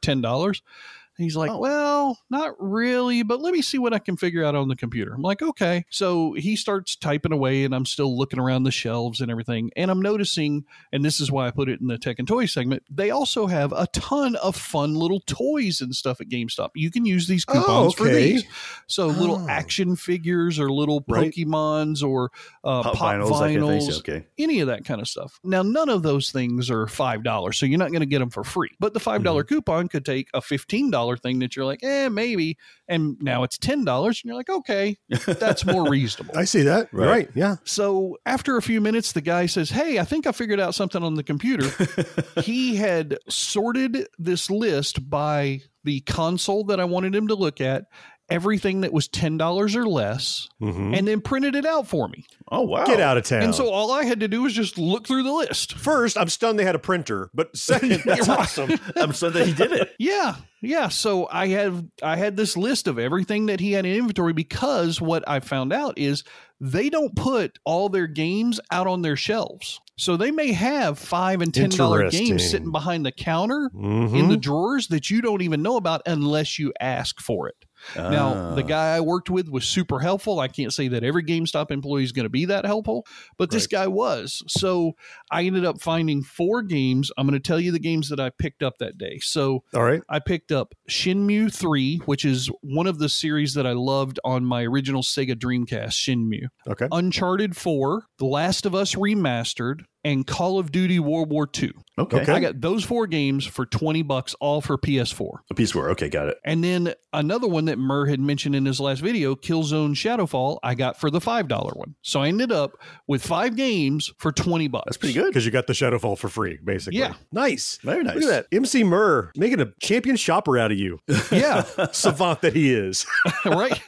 $10 He's like, Oh. well, not really, but let me see what I can figure out on the computer. I'm like, okay. So he starts typing away, and I'm still looking around the shelves and everything. And I'm noticing, and this is why I put it in the tech and toy segment, they also have a ton of fun little toys and stuff at GameStop. You can use these Oh, coupons for these. So little Oh. action figures or little Right. Pokemons or uh, Pop pop, vinyls, vinyls, that kind of thing, okay. any of that kind of stuff. Now, none of those things are five dollars, so you're not going to get them for free. But the five Mm-hmm. coupon could take a fifteen dollar thing that you're like, eh, maybe, and now it's ten dollars, and you're like, okay, that's more reasonable. I see that. Right. Right. Yeah. So after a few minutes, the guy says, Hey, I think I figured out something on the computer. he had sorted this list by the console that I wanted him to look at, everything that was $10 or less, Mhm. and then printed it out for me. Oh wow, Get out of town. And so all I had to do was just look through the list. First, I'm stunned they had a printer, but second, that's awesome. I'm stunned that he did it. Yeah, yeah. So I have I had this list of everything that he had in inventory because what I found out is they don't put all their games out on their shelves. So they may have five and ten dollar games sitting behind the counter Mhm. in the drawers that you don't even know about unless you ask for it. Now, Ah. the guy I worked with was super helpful. I can't say that every GameStop employee is going to be that helpful, but this guy was. So I ended up finding four games. I'm going to tell you the games that I picked up that day. So All right. I picked up Shenmue 3, which is one of the series that I loved on my original Sega Dreamcast, Shenmue. Okay. Uncharted 4, The Last of Us Remastered, and Call of Duty World War II. Okay. Okay. I got those four games for 20 bucks, all for PS4. A piece four. Okay, got it. And then another one that Murr had mentioned in his last video, Killzone Shadowfall, I got for the $5 one. So I ended up with five games for 20 bucks. That's pretty good. Because you got the Shadowfall for free, basically. Yeah. Nice. Very nice. Look at that. MC Murr making a champion shopper out of you. Yeah, Savant that he is. right.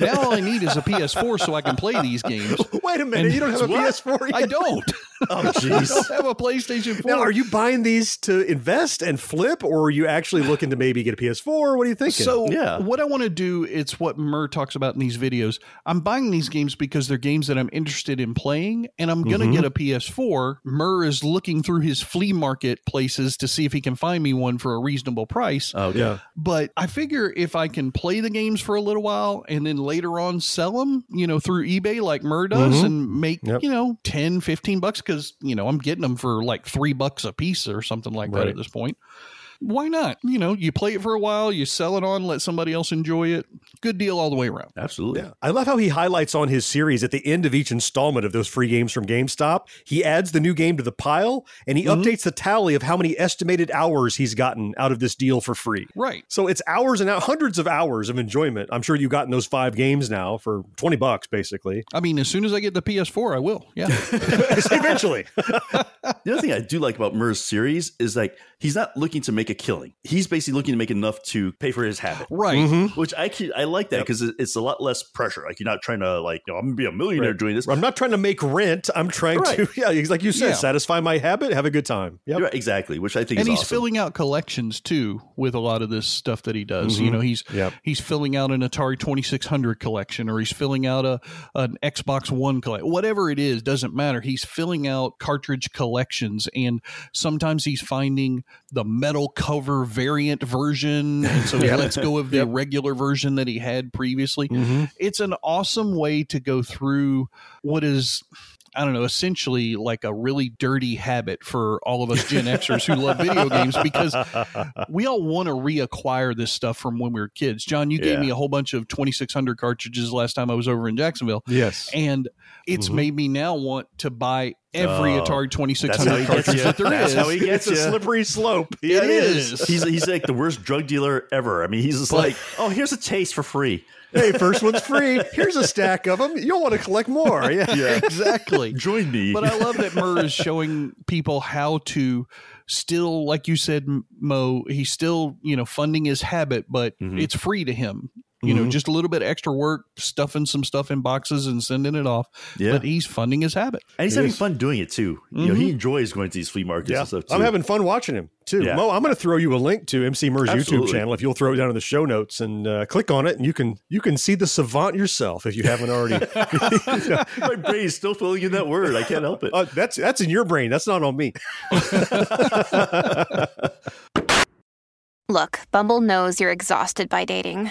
now all I need is a PS4 so I can play these games. Wait a minute. And- you don't have a What? PS4 yet? I don't. Oh I don't jeez. have a PlayStation 4. Now, are you buying these to invest and flip, or are you actually looking to maybe get a PS4? What are you thinking? So Yeah. what I want to do, it's what Murr talks about in these videos. I'm buying these games because they're games that I'm interested in playing, and I'm going to Mhm. get a PS4. Murr is looking through his flea market places to see if he can find me one for a reasonable price. Okay. yeah. But I figure if I can play the games for a little while and then later on sell them, you know, through eBay like Murr does Mhm. and make, Yep. you know, 10, 15 bucks because, you know, I'm getting them for like three bucks a piece or something like that at this point. Why not? You know, you play it for a while, you sell it on, let somebody else enjoy it. Good deal all the way around. Absolutely. Yeah. I love how he highlights on his series at the end of each installment of those free games from GameStop. He adds the new game to the pile and he mm-hmm. updates the tally of how many estimated hours he's gotten out of this deal for free. Right. So it's hours and hundreds of hours of enjoyment. I'm sure you've gotten those five games now for 20 bucks, basically. I mean, as soon as I get the PS4, I will. Yeah. Eventually. The other thing I do like about Murr's series is like he's not looking to make a killing. He's basically looking to make enough to pay for his habit. right. Mm-hmm. Which I can, I like that because it's a lot less pressure. Like you're not trying to like, you know, I'm gonna be a millionaire Right. doing this. I'm not trying to make rent. I'm trying to, Right. yeah, like you said, Yeah. satisfy my habit, have a good time. Yeah, Right, exactly, which I think and is he's awesome. filling out collections too with a lot of this stuff that he does. You Mhm. know, he's Yep. he's filling out an Atari 2600 collection or he's filling out a an Xbox One collection. Whatever it is, doesn't matter. He's filling out cartridge collections and sometimes he's finding the metal cover variant version and so he lets go of the regular version that he had previously. Mhm. It's an awesome way to go through what is I don't know, essentially like a really dirty habit for all of us Gen Xers who love video games because we all want to reacquire this stuff from when we were kids. John, you gave me a whole bunch of 2600 cartridges last time I was over in Jacksonville. Yes. And it's Mhm. made me now want to buy every Oh, Atari That's how 2600 cartridge that there That's is. how he gets it's a slippery slope. It Yeah, is. He's he's like the worst drug dealer ever. I mean, he's just But- like, oh, here's a taste for free. Hey, first one's free. Here's a stack of them. You'll want to collect more. Yeah. Yeah, exactly. join me. But I love that Murr is showing people how to still, like you said, M- Mo, he's still, you know, funding his habit, but Mhm. it's free to him. You know, Mhm. just a little bit extra work, stuffing some stuff in boxes and sending it off. yeah, But he's funding his habit. and he's It having is. fun doing it too. You know, he enjoys going to these flea markets Yeah. and stuff too. I'm having fun watching him too. Yeah. Mo, I'm going to throw you a link to MC Murr's YouTube channel if you'll throw it down in the show notes and uh, click on it, and you can you can see the savant yourself if you haven't already. My brain is still filling in that word. I can't help it. Uh, that's that's in your brain. That's not on me. Look, Bumble knows you're exhausted by dating.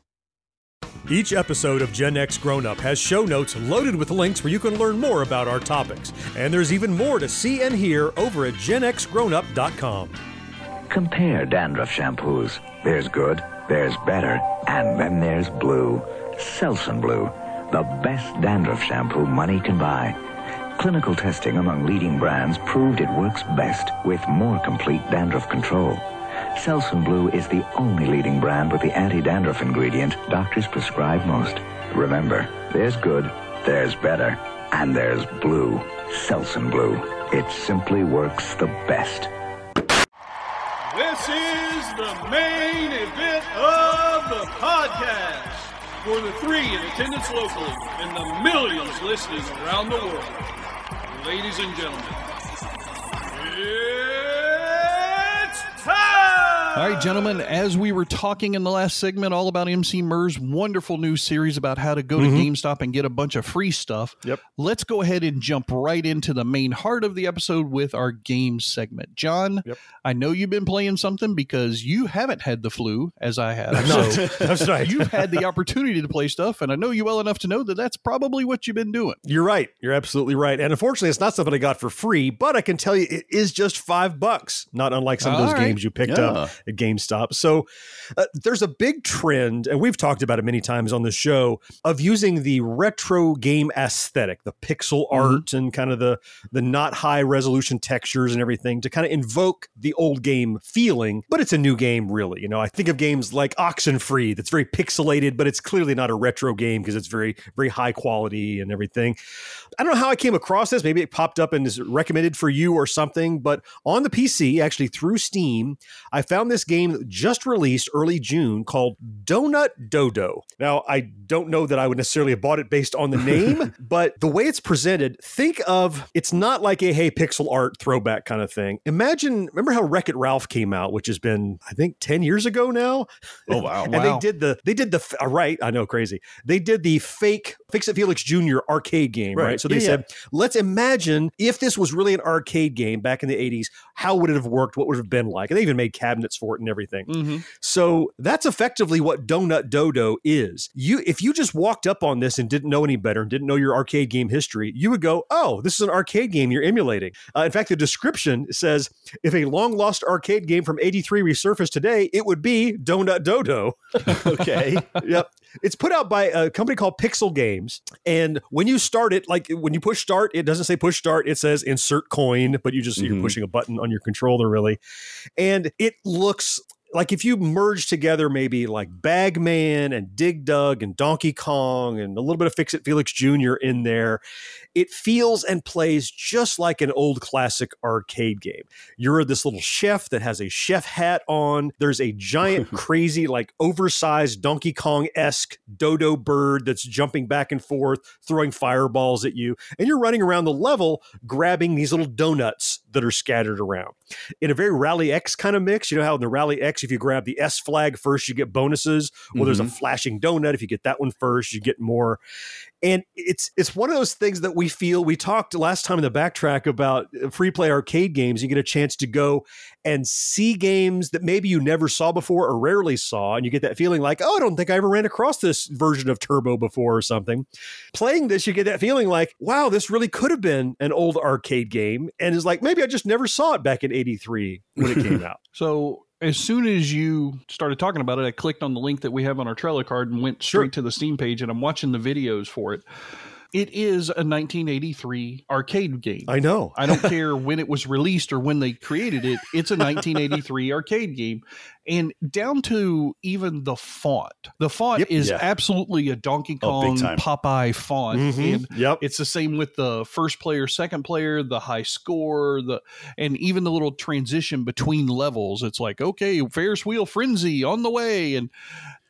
Each episode of Gen X Grown Up has show notes loaded with links where you can learn more about our topics. And there's even more to see and hear over at genxgrownup.com. Compare dandruff shampoos. There's good, there's better, and then there's blue. Selsun Blue, the best dandruff shampoo money can buy. Clinical testing among leading brands proved it works best with more complete dandruff control. Selsun Blue is the only leading brand with the anti-dandruff ingredient doctors prescribe most. Remember, there's good, there's better, and there's blue. Selsun Blue. It simply works the best. This is the main event of the podcast. For the three in attendance locally and the millions listening around the world. Ladies and gentlemen, All right, gentlemen, as we were talking in the last segment all about MC Murr's wonderful new series about how to go to mm-hmm. GameStop and get a bunch of free stuff, Yep. let's go ahead and jump right into the main heart of the episode with our games segment. John, Yep. I know you've been playing something because you haven't had the flu as I have. No, So that's right. you've had the opportunity to play stuff, and I know you well enough to know that that's probably what you've been doing. You're right. You're absolutely right. And unfortunately, it's not something I got for free, but I can tell you it is just five bucks, not unlike some of those right. games you picked Yeah. up at GameStop. So uh, there's a big trend, and we've talked about it many times on the show, of using the retro game aesthetic, the pixel art and kind of the the not high resolution textures and everything to kind of invoke the old game feeling, but it's a new game, really. You know, I think of games like Oxenfree that's very pixelated, but it's clearly not a retro game because it's very, very high quality and everything. I don't know how I came across this. Maybe it popped up and is recommended for you or something, but on the PC, actually through Steam, I found this game just released early June called Donut Dodo. Now, I don't know that I would necessarily have bought it based on the name, but the way it's presented, think of it's not like a hey pixel art throwback kind of thing. Imagine, remember how Wreck It Ralph came out, which has been I think 10 years ago now? Oh wow. and Wow. they did the they did the uh, right i know crazy they did the fake fix it felix jr arcade game right, Right. so they Yeah, said let's imagine if this was really an arcade game back in the 80s how would it have worked what would it have been like and they even made cabinets for it and everything Mm-hmm. so that's effectively what Donut Dodo is. You if you just walked up on this and didn't know any better and didn't know your arcade game history, you would go, "Oh, this is an arcade game you're emulating." Uh, in fact, the description says, "If a long lost arcade game from '83 resurfaced today, it would be Donut Dodo." okay. yep. It's put out by a company called Pixel Games. And when you start it, like when you push start, it doesn't say push start, it says insert coin, but you just you're Mhm. pushing a button on your controller really. And it looks like if you merge together maybe like Bagman and Dig Dug and Donkey Kong and a little bit of Fix It Felix Jr. in there, it feels and plays just like an old classic arcade game. You're this little chef that has a chef hat on. There's a giant, crazy, like oversized Donkey Kong esque dodo bird that's jumping back and forth, throwing fireballs at you. And you're running around the level grabbing these little donuts that are scattered around in a very Rally X kind of mix. You know how in the Rally X, if you grab the S flag first, you get bonuses. Well, there's a Mhm. flashing donut. If you get that one first, you get more. And it's it's one of those things that we feel. We talked last time in the backtrack about uh, free play arcade games. You get a chance to go and see games that maybe you never saw before or rarely saw, and you get that feeling like, oh, I don't think I ever ran across this version of Turbo before or something. Playing this, you get that feeling like, wow, this really could have been an old arcade game, and is like maybe I just never saw it back in '83 when it came out. So as soon as you started talking about it, I clicked on the link that we have on our trailer card and went straight to the Steam page, and I'm watching the videos for it. It is a 1983 arcade game. I know. I don't care when it was released or when they created it. It's a 1983 arcade game. And down to even the font. The font Yep. is Yeah. absolutely a Donkey Oh, Kong time. Popeye font. Mhm. And Yep. it's the same with the first player, second player, the high score, the and even the little transition between levels. It's like, okay, Ferris wheel frenzy on the way. And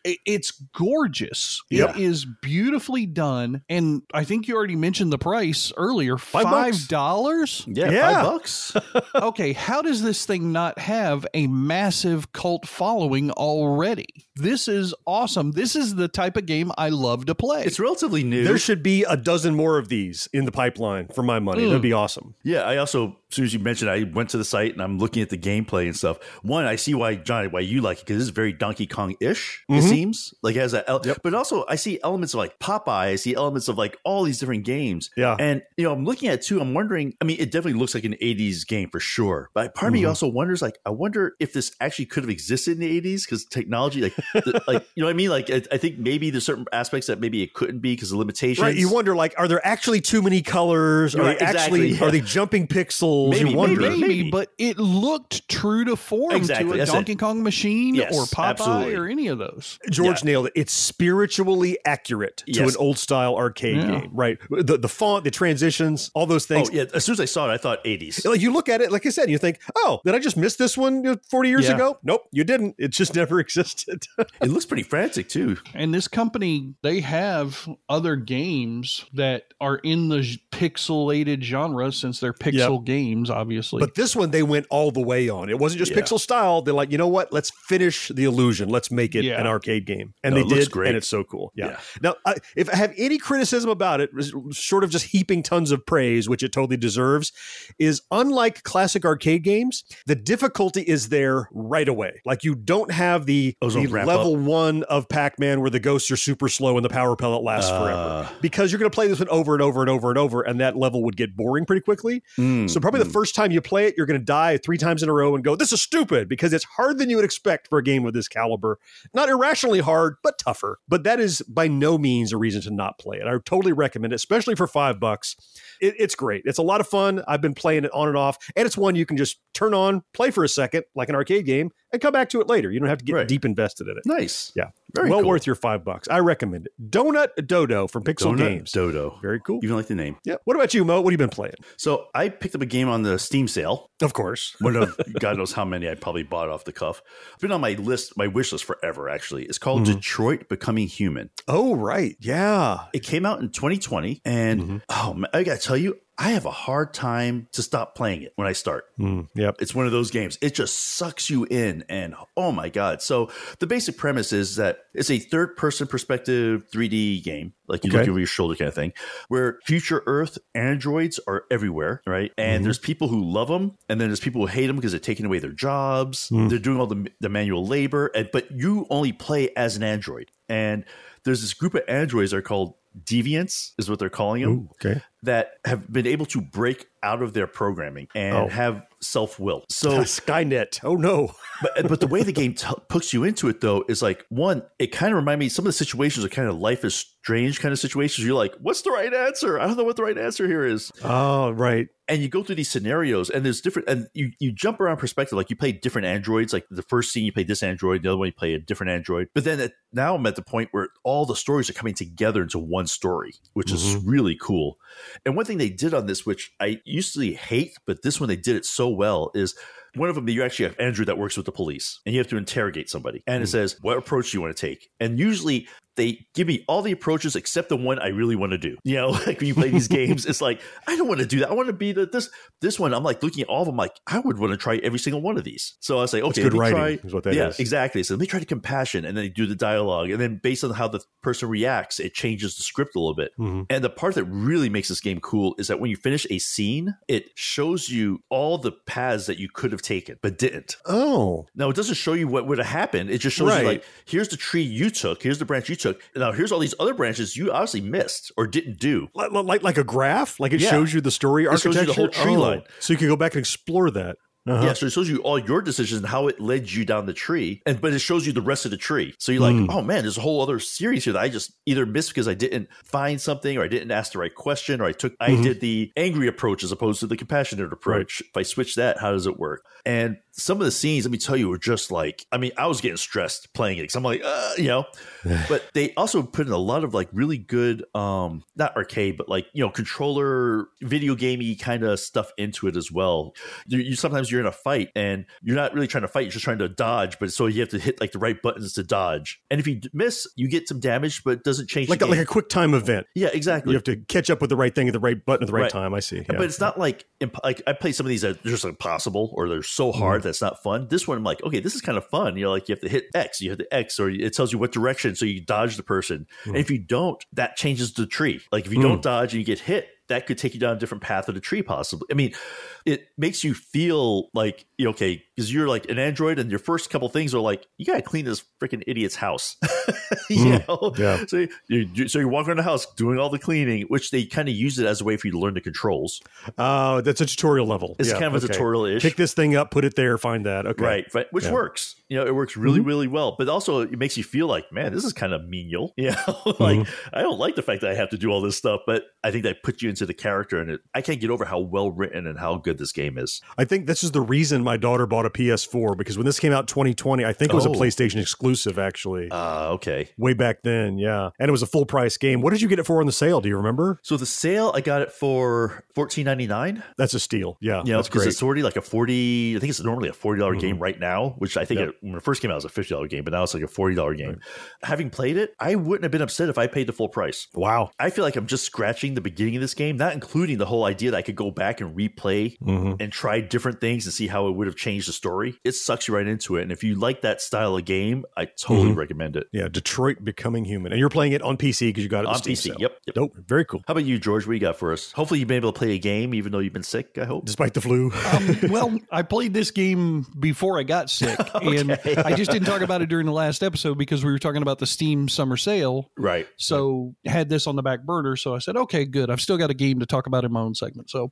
it's gorgeous. Yep. It is beautifully done. And I think you already mentioned the price earlier. Five Five dollars? Yeah, Yeah. five bucks. okay, how does this thing not have a massive cult following already? This is awesome. This is the type of game I love to play. it's relatively new. There should be a dozen more of these in the pipeline for my money. Mm. That'd be awesome. Yeah, I also, as soon as you mentioned, I went to the site and I'm looking at the gameplay and stuff. One, I see why Johnny, why you like it because this is very Donkey Kong ish. It Mhm. Seems like it has that, el- but also I see elements of like Popeye. I see elements of like all these different games. Yeah. and you know, I'm looking at it too. I'm wondering. I mean, it definitely looks like an '80s game for sure. But part of me Mhm. also wonders, like, I wonder if this actually could have existed in the '80s because technology, like, the, like you know what I mean? Like, I, I think maybe there's certain aspects that maybe it couldn't be because of limitations. Right. You wonder, like, are there actually too many colors? Are Right, they actually yeah. are they jumping pixels? Maybe, you wonder. maybe. Maybe, but it looked true to form Exactly, to a that's it. Donkey Kong machine Yes, or Popeye absolutely. or any of those. George Yeah. nailed it. It's spiritually accurate to an old style arcade Yeah. game, right? The the font, the transitions, all those Oh things. yeah. As soon as I saw it, I thought '80s. Like you look at it, like I said, you think, "Oh, did I just miss this one 40 years Yeah. ago?" Nope, you didn't. It just never existed. It looks pretty frantic too. And this company, they have other games that are in the pixelated genre since they're pixel games, obviously. But this one they went all the way on. It wasn't just Yeah. pixel style. They're like, you know what? Let's finish the illusion. Let's make it Yeah. an arcade game, and No, they did. great. And it's so cool. Yeah. Yeah. Now, I, if I have any criticism about it, short of just heaping tons of praise, which it totally deserves, is unlike classic arcade games, the difficulty is there right away. Like you don't have the, the level one of Pac-Man where the ghosts are super slow and the power pellet lasts Uh. forever because you're going to play this one over and over and over and over, and that level would get boring pretty quickly. Mm, So probably the first time you play it, you're going to die three times in a row and go, "This is stupid," because it's harder than you would expect for a game of this caliber. Not hard, but tougher. But that is by no means a reason to not play it. I totally recommend it, especially for five bucks. It, it's great. It's a lot of fun. I've been playing it on and off, and it's one you can just turn on, play for a second, like an arcade game, and come back to it later. You don't have to get Right. deep invested in it. nice. Yeah, Very well cool. worth your five bucks. I recommend it. Donut Dodo from Pixel Donut Games. Dodo. Very cool. Even like the name. Yeah. What about you, Mo? What have you been playing? So I picked up a game on the Steam sale. Of course. One of God knows how many I probably bought off the cuff. It's been on my list, my wish list forever. Actually, it's called Mhm. Detroit Becoming Human. Oh, right. Yeah. It came out in 2020, and Mm-hmm. oh, man, I gotta tell you, I have a hard time to stop playing it when I start. Mm, yep. It's one of those games. It just sucks you in, and oh my god! So the basic premise is that it's a third-person perspective 3D game, like you Okay. look over your shoulder kind of thing, where future Earth androids are everywhere, right? And Mhm. there's people who love them, and then there's people who hate them because they're taking away their jobs. Mm. They're doing all the the manual labor, and but you only play as an android, and there's this group of androids that are called deviants, is what they're calling them Ooh, okay. that have been able to break out of their programming and Oh. have self will. So, Skynet. Oh no. but but the way the game t- puts you into it though is like one, it kind of remind me. Some of the situations are kind of life is strange kind of situations. You're like, what's the right answer? I don't know what the right answer here is. Oh, right. And you go through these scenarios, and there's different, and you you jump around perspective. Like you play different androids. Like the first scene, you play this android. The other one, you play a different android. But then at, now I'm at the point where all the stories are coming together into one story, which is mm-hmm. really cool. And one thing they did on this, which I usually hate, but this one they did it so well, is one of them you actually have Andrew that works with the police, and you have to interrogate somebody, and it says what approach do you want to take, and usually they give me all the approaches except the one I really want to do. You know, like when you play these games, it's like I don't want to do that. I want to be the this this one. I'm like looking at all of them, like I would want to try every single one of these. So I was like, okay, good writing, try. is what that yeah, is. exactly. So let me try the compassion, and then they do the dialogue, and then based on how the person reacts, it changes the script a little bit. Mhm. And the part that really makes this game cool is that when you finish a scene, it shows you all the paths that you could have taken but didn't. Oh, Now it doesn't show you what would have happened. It just shows Right. you like here's the tree you took, here's the branch you took. Now here's all these other branches you obviously missed or didn't do. like like, like a graph, like it Yeah. shows you the story It shows architecture, you the whole tree Oh, line. so you can go back and explore that. Uh-huh. Yeah, so it shows you all your decisions and how it led you down the tree, and but it shows you the rest of the tree. So you're like, Hmm. oh man, there's a whole other series here that I just either missed because I didn't find something, or I didn't ask the right question, or I took I Mhm. did the angry approach as opposed to the compassionate approach. If I switch that, how does it work? And some of the scenes, let me tell you, were just like, I mean, I was getting stressed playing it because I'm like, uh, you know. but they also put in a lot of like really good, um, not arcade, but like you know, controller, video gamey kind of stuff into it as well. You, you sometimes you're in a fight and you're not really trying to fight; you're just trying to dodge. But so you have to hit like the right buttons to dodge. And if you miss, you get some damage, but it doesn't change. like a, like a quick time event. yeah, exactly. You have to catch up with the right thing at the right button at the right, Right. time. I see. But it's not like imp- like I play some of these that are just impossible or they're so hard that's not fun. This one I'm like, okay, this is kind of fun. You know, like you have to hit X, you hit the X, or it tells you what direction, so you dodge the person. And hmm. if you don't, that changes the tree. Like if you hmm. don't dodge and you get hit, that could take you down a different path of the tree, possibly. I mean, it makes you feel like okay, because you're like an android, and your first couple things are like, you gotta clean this freaking idiot's house. you know, Yeah. so you, so you walk around the house doing all the cleaning, which they kind of use it as a way for you to learn the controls. Oh, that's a tutorial level. It's Yeah, kind of a tutorial-ish. Pick this thing up, put it there, find that. Okay. Right, right, which Yeah. Mm-hmm. works. You know, it works really, really well. But also, it makes you feel like, man, this is kind of menial. You know, like Mm-hmm. I don't like the fact that I have to do all this stuff, but I think that puts you into the character, and it, I can't get over how well written and how good this game is. I think this is the reason my daughter bought a PS4 because when this came out 2020, I think it was Oh. a PlayStation exclusive actually. Uh, okay. way back then, yeah. And it was a full price game. What did you get it for on the sale? Do you remember? So the sale, I got it for fourteen ninety nine. That's a steal. Yeah. You know, that's because great. it's already like a forty. I think it's normally a forty dollars game right now, which I think Yep. it, when it first came out it was a fifty dollars game, but now it's like a forty dollars game. Having played it, I wouldn't have been upset if I paid the full price. Wow. I feel like I'm just scratching the beginning of this game, not including the whole idea that I could go back and replay Mhm. and try different things and see how it would have changed the story. It sucks you right into it. And if you like that style of game, I totally Mhm. recommend it. Yeah, Detroit Becoming Human. And you're playing it on PC because you got it On on Steam PC. sale. Yep, yep. Nope. Very cool. How about you, George? What you got for us? Hopefully, you've been able to play a game even though you've been sick. I hope. Despite the flu. Um, well, I played this game before I got sick, and I just didn't talk about it during the last episode because we were talking about the Steam summer sale. Right. So had this on the back burner. So I said, okay, good. I've still got a game to talk about in my own segment. So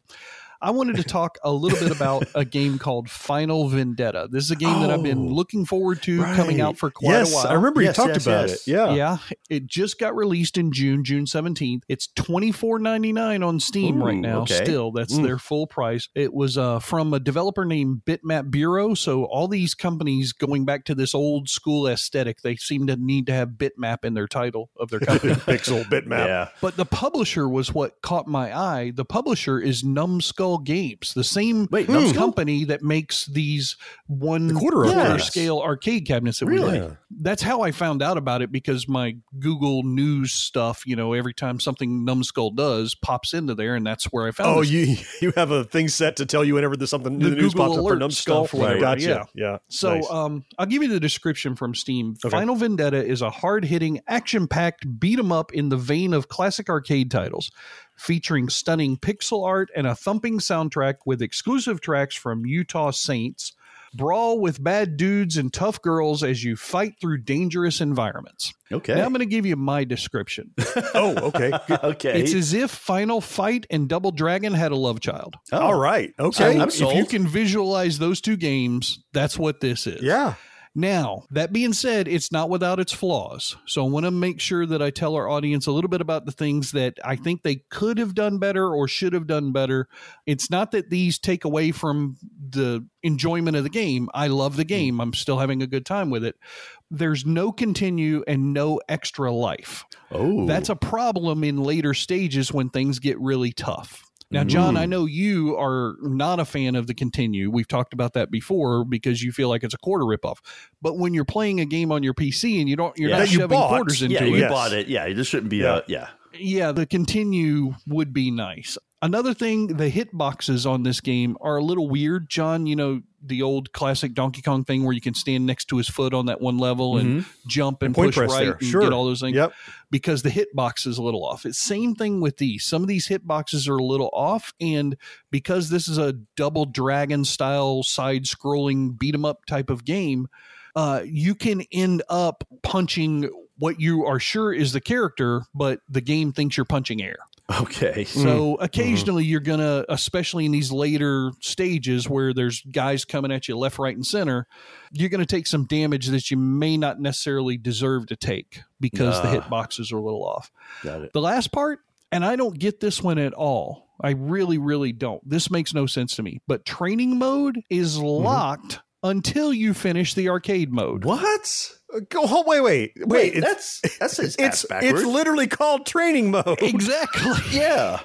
I wanted to talk a little bit about a game called Final Vendetta. This is a game that I've been Oh, looking forward to coming out for quite yes, a while. I remember Yes, you talked yes, about yes. it. Yeah. Yeah, it just got released in June, June 17th. It's twenty four ninety nine on Steam Ooh, right now. okay. Still, that's Mm. their full price. It was uh, from a developer named Bitmap Bureau. So all these companies going back to this old school aesthetic, they seem to need to have Bitmap in their title of their company. Pixel bitmap. Yeah. But the publisher was what caught my eye. The publisher is Numbskull Games, the same Wait, company that makes these one The quarter quarter arcades. scale arcade cabinets that we Really? like. That's how I found out about it because my Google News stuff, you know, every time something Numbskull does pops into there, and that's where I found. Oh, this. you you have a thing set to tell you whenever there's something The the, news Google pops up for alert numbskull. stuff whatever, Gotcha. yeah. Yeah. So, Nice. um, I'll give you the description from Steam. Okay. Final Vendetta is a hard hitting, action packed beat 'em up in the vein of classic arcade titles, featuring stunning pixel art and a thumping soundtrack with exclusive tracks from Utah Saints. Brawl with bad dudes and tough girls as you fight through dangerous environments. Okay. Now I'm going to give you my description. oh, okay. Okay. It's as if Final Fight and Double Dragon had a love child. Oh. All right. So Okay. I'm if you can visualize those two games, that's what this is. yeah. Now, that being said, it's not without its flaws. So I want to make sure that I tell our audience a little bit about the things that I think they could have done better or should have done better. It's not that these take away from the enjoyment of the game. I love the game. Mm. I'm still having a good time with it. There's no continue and no extra life. oh, That's a problem in later stages when things get really tough. Now, John, Mm. I know you are not a fan of the continue. We've talked about that before because you feel like it's a quarter ripoff. But when you're playing a game on your PC and you don't, you're Yeah. not you shoving bought. quarters into yeah, it. you bought it. Yeah, this shouldn't be Yeah. a yeah. Yeah, the continue would be nice. Another thing, the hitboxes on this game are a little weird. John, you know, the old classic Donkey Kong thing where you can stand next to his foot on that one level and jump and, Mm-hmm. push right there. and Sure. get all those things. Yep. Because the hitbox is a little off. It's same thing with these. Some of these hitboxes are a little off, and because this is a double dragon style side scrolling beat 'em up type of game, uh, you can end up punching what you are sure is the character, but the game thinks you're punching air. Okay. So occasionally you're going to, especially in these later stages where there's guys coming at you left, right, and center, you're going to take some damage that you may not necessarily deserve to take because the Ah. hitboxes are a little off. Got it. The last part, and I don't get this one at all. I really, really don't. This makes no sense to me. But training mode is locked until you finish the arcade mode. What? Go home. Wait, wait, wait. Wait, it's, that's that's his it's ass it's literally called training mode. Exactly. yeah.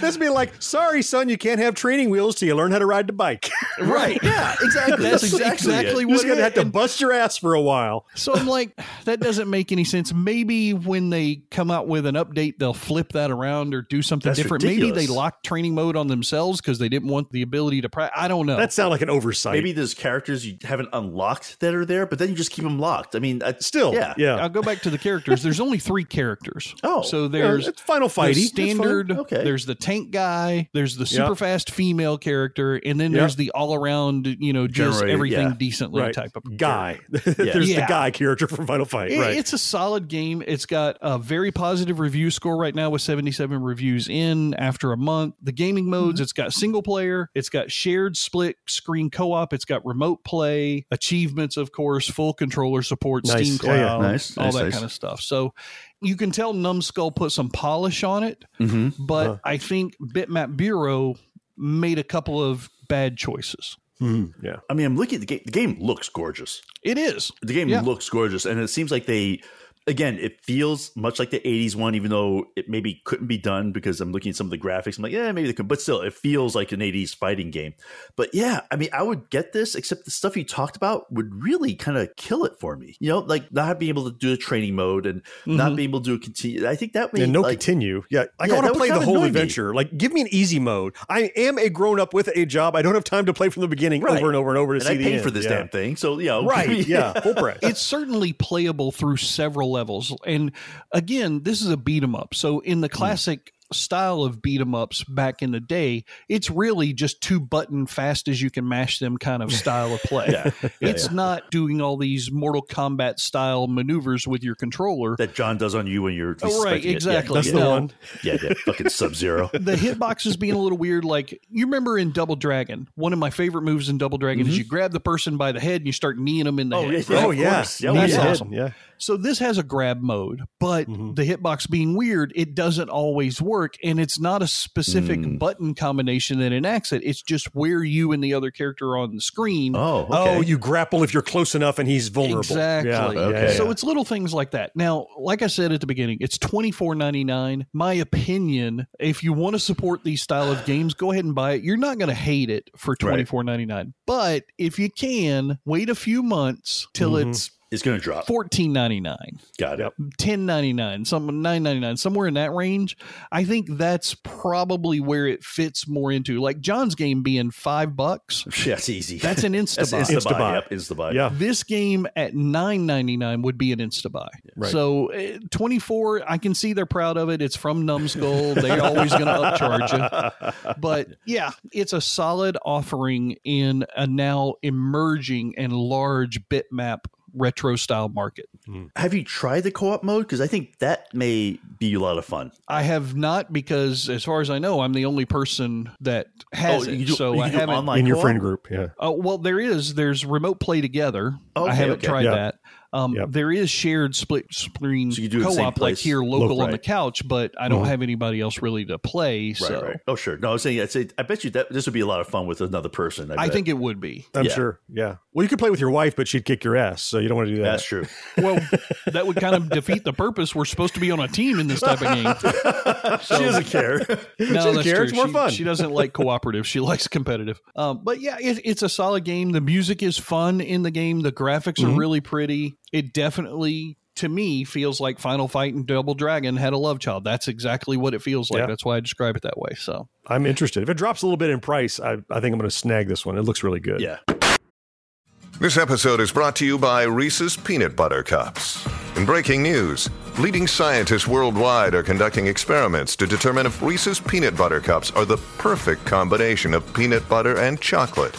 This be like, sorry, son, you can't have training wheels till you learn how to ride the bike. Right. Yeah. Exactly. That's exactly, exactly it. You're gonna it have to and- bust your ass for a while. So I'm like, that doesn't make any sense. Maybe when they come out with an update, they'll flip that around or do something That's different. Maybe they ridiculous. locked training mode on themselves because they didn't want the ability to practice. I don't know. That sounds like an oversight. Maybe there's characters you haven't unlocked that are there, but then you just keep them locked. I mean, I, Still, yeah, yeah. I'll go back to the characters. There's only three characters. Oh, so there's it's Final the Fighty. It's standard. Okay. There's the tank guy. There's the super Yep. fast female character, and then Yep. there's the all around, you know, just Generate, everything yeah. decently right. type of guy. There's Yeah. the guy character from Final Fight. It- right. It's a solid game. It's got a very positive review score right now with 77 reviews in after a month. The gaming modes, Mm-hmm. it's got single player, it's got shared split screen co op, it's got remote play, achievements, of course, full controller support, Nice. Steam Yeah, yeah. Cloud, Nice, all nice, that nice. kind of stuff. So you can tell Numbskull put some polish on it, hmm but. I think Bitmap Bureau made a couple of bad choices. Mhm. Yeah. I mean, I'm looking at the game. The game looks gorgeous. It is. The game Yeah. looks gorgeous, and it seems like they. Again, it feels much like the '80s one, even though it maybe couldn't be done because I'm looking at some of the graphics. I'm like, yeah, maybe they could, but still, it feels like an '80s fighting game. But yeah, I mean, I would get this, except the stuff you talked about would really kind of kill it for me. You know, like not being able to do a training mode and not Mhm. being able to continue. I think that may And no like, continue. Yeah. Like Yeah, I want to play the whole annoy me. adventure. Like give me an easy mode. I am a grown up with a job. I don't have time to play from the beginning Right. over and over and over to and see I the end. for this Yeah. damn thing, so you know, Right. Yeah. Full price. it's certainly playable through several levels. And again, this is a beat 'em up. So in the Hmm. classic style of beat 'em ups back in the day, it's really just two button fast as you can mash them kind of style of play. Yeah. Yeah, it's yeah. not doing all these Mortal Kombat style maneuvers with your controller. that John does on you when you're Oh, right, expecting. Yeah, exactly. That's yeah, the No. one. Yeah, yeah, fucking Sub Zero. the hitboxes being a little weird. Like you remember in Double Dragon, one of my favorite moves in Double Dragon is you grab the person by the head and you start kneeing them in the Mm-hmm. Oh, head. yeah, right? oh of yeah. That's yeah. awesome. Yeah. So this has a grab mode, but Mhm. the hitbox being weird, it doesn't always work, and it's not a specific Mm. button combination that enacts it. It's just where you and the other character are on the screen. Oh, okay. Oh, you grapple if you're close enough and he's vulnerable. Exactly. Yeah. Okay. So it's little things like that. Now, like I said at the beginning, it's twenty four ninety nine. My opinion, if you want to support these style of games, go ahead and buy it. You're not going to hate it for twenty four ninety nine. But if you can, wait a few months till Mhm. it's It's going to drop. fourteen ninety nine. Got it. ten ninety nine, some nine ninety nine, somewhere in that range. I think that's probably where it fits more into. Like John's game being five bucks. That's easy. That's an insta buy. insta buy. Insta-buy. Yep, insta buy. Yeah. This game at nine ninety nine would be an insta buy. Right. So uh, twenty four, I can see they're proud of it. It's from Numbskull. They're always going to upcharge you. But yeah, it's a solid offering in a now emerging and large bitmap retro style market. Hmm. Have you tried the co-op mode? Because I think that may be a lot of fun. I have not because, as far as I know, I'm the only person that has Oh, it. you do- so you I haven't. online in your co-op? friend group. Yeah. Oh well, there is. There's remote play together. Okay, I haven't okay. tried Yeah. that. Um, Yep. There is shared split screen So you do it in the same co-op like here local Local, on the couch, but I don't Mhm. have anybody else really to play. So right. Oh, sure. No, I was saying, I'd say, I bet you that this would be a lot of fun with another person. I bet. think it would be. I'm Yeah. sure. Yeah. Well, you could play with your wife, but she'd kick your ass, so you don't want to do that. That's true. Well, that would kind of defeat the purpose. We're supposed to be on a team in this type of game. she doesn't care. No, doesn't that's care. true. It's more she, fun. She doesn't like cooperative. She likes competitive. Um, but yeah, it, it's a solid game. The music is fun in the game. The graphics Mhm. are really pretty. It definitely, to me, feels like Final Fight and Double Dragon had a love child. That's exactly what it feels like. Yeah. That's why I describe it that way. So I'm interested. If it drops a little bit in price, I, I think I'm going to snag this one. It looks really good. Yeah. This episode is brought to you by Reese's Peanut Butter Cups. In breaking news, leading scientists worldwide are conducting experiments to determine if Reese's Peanut Butter Cups are the perfect combination of peanut butter and chocolate.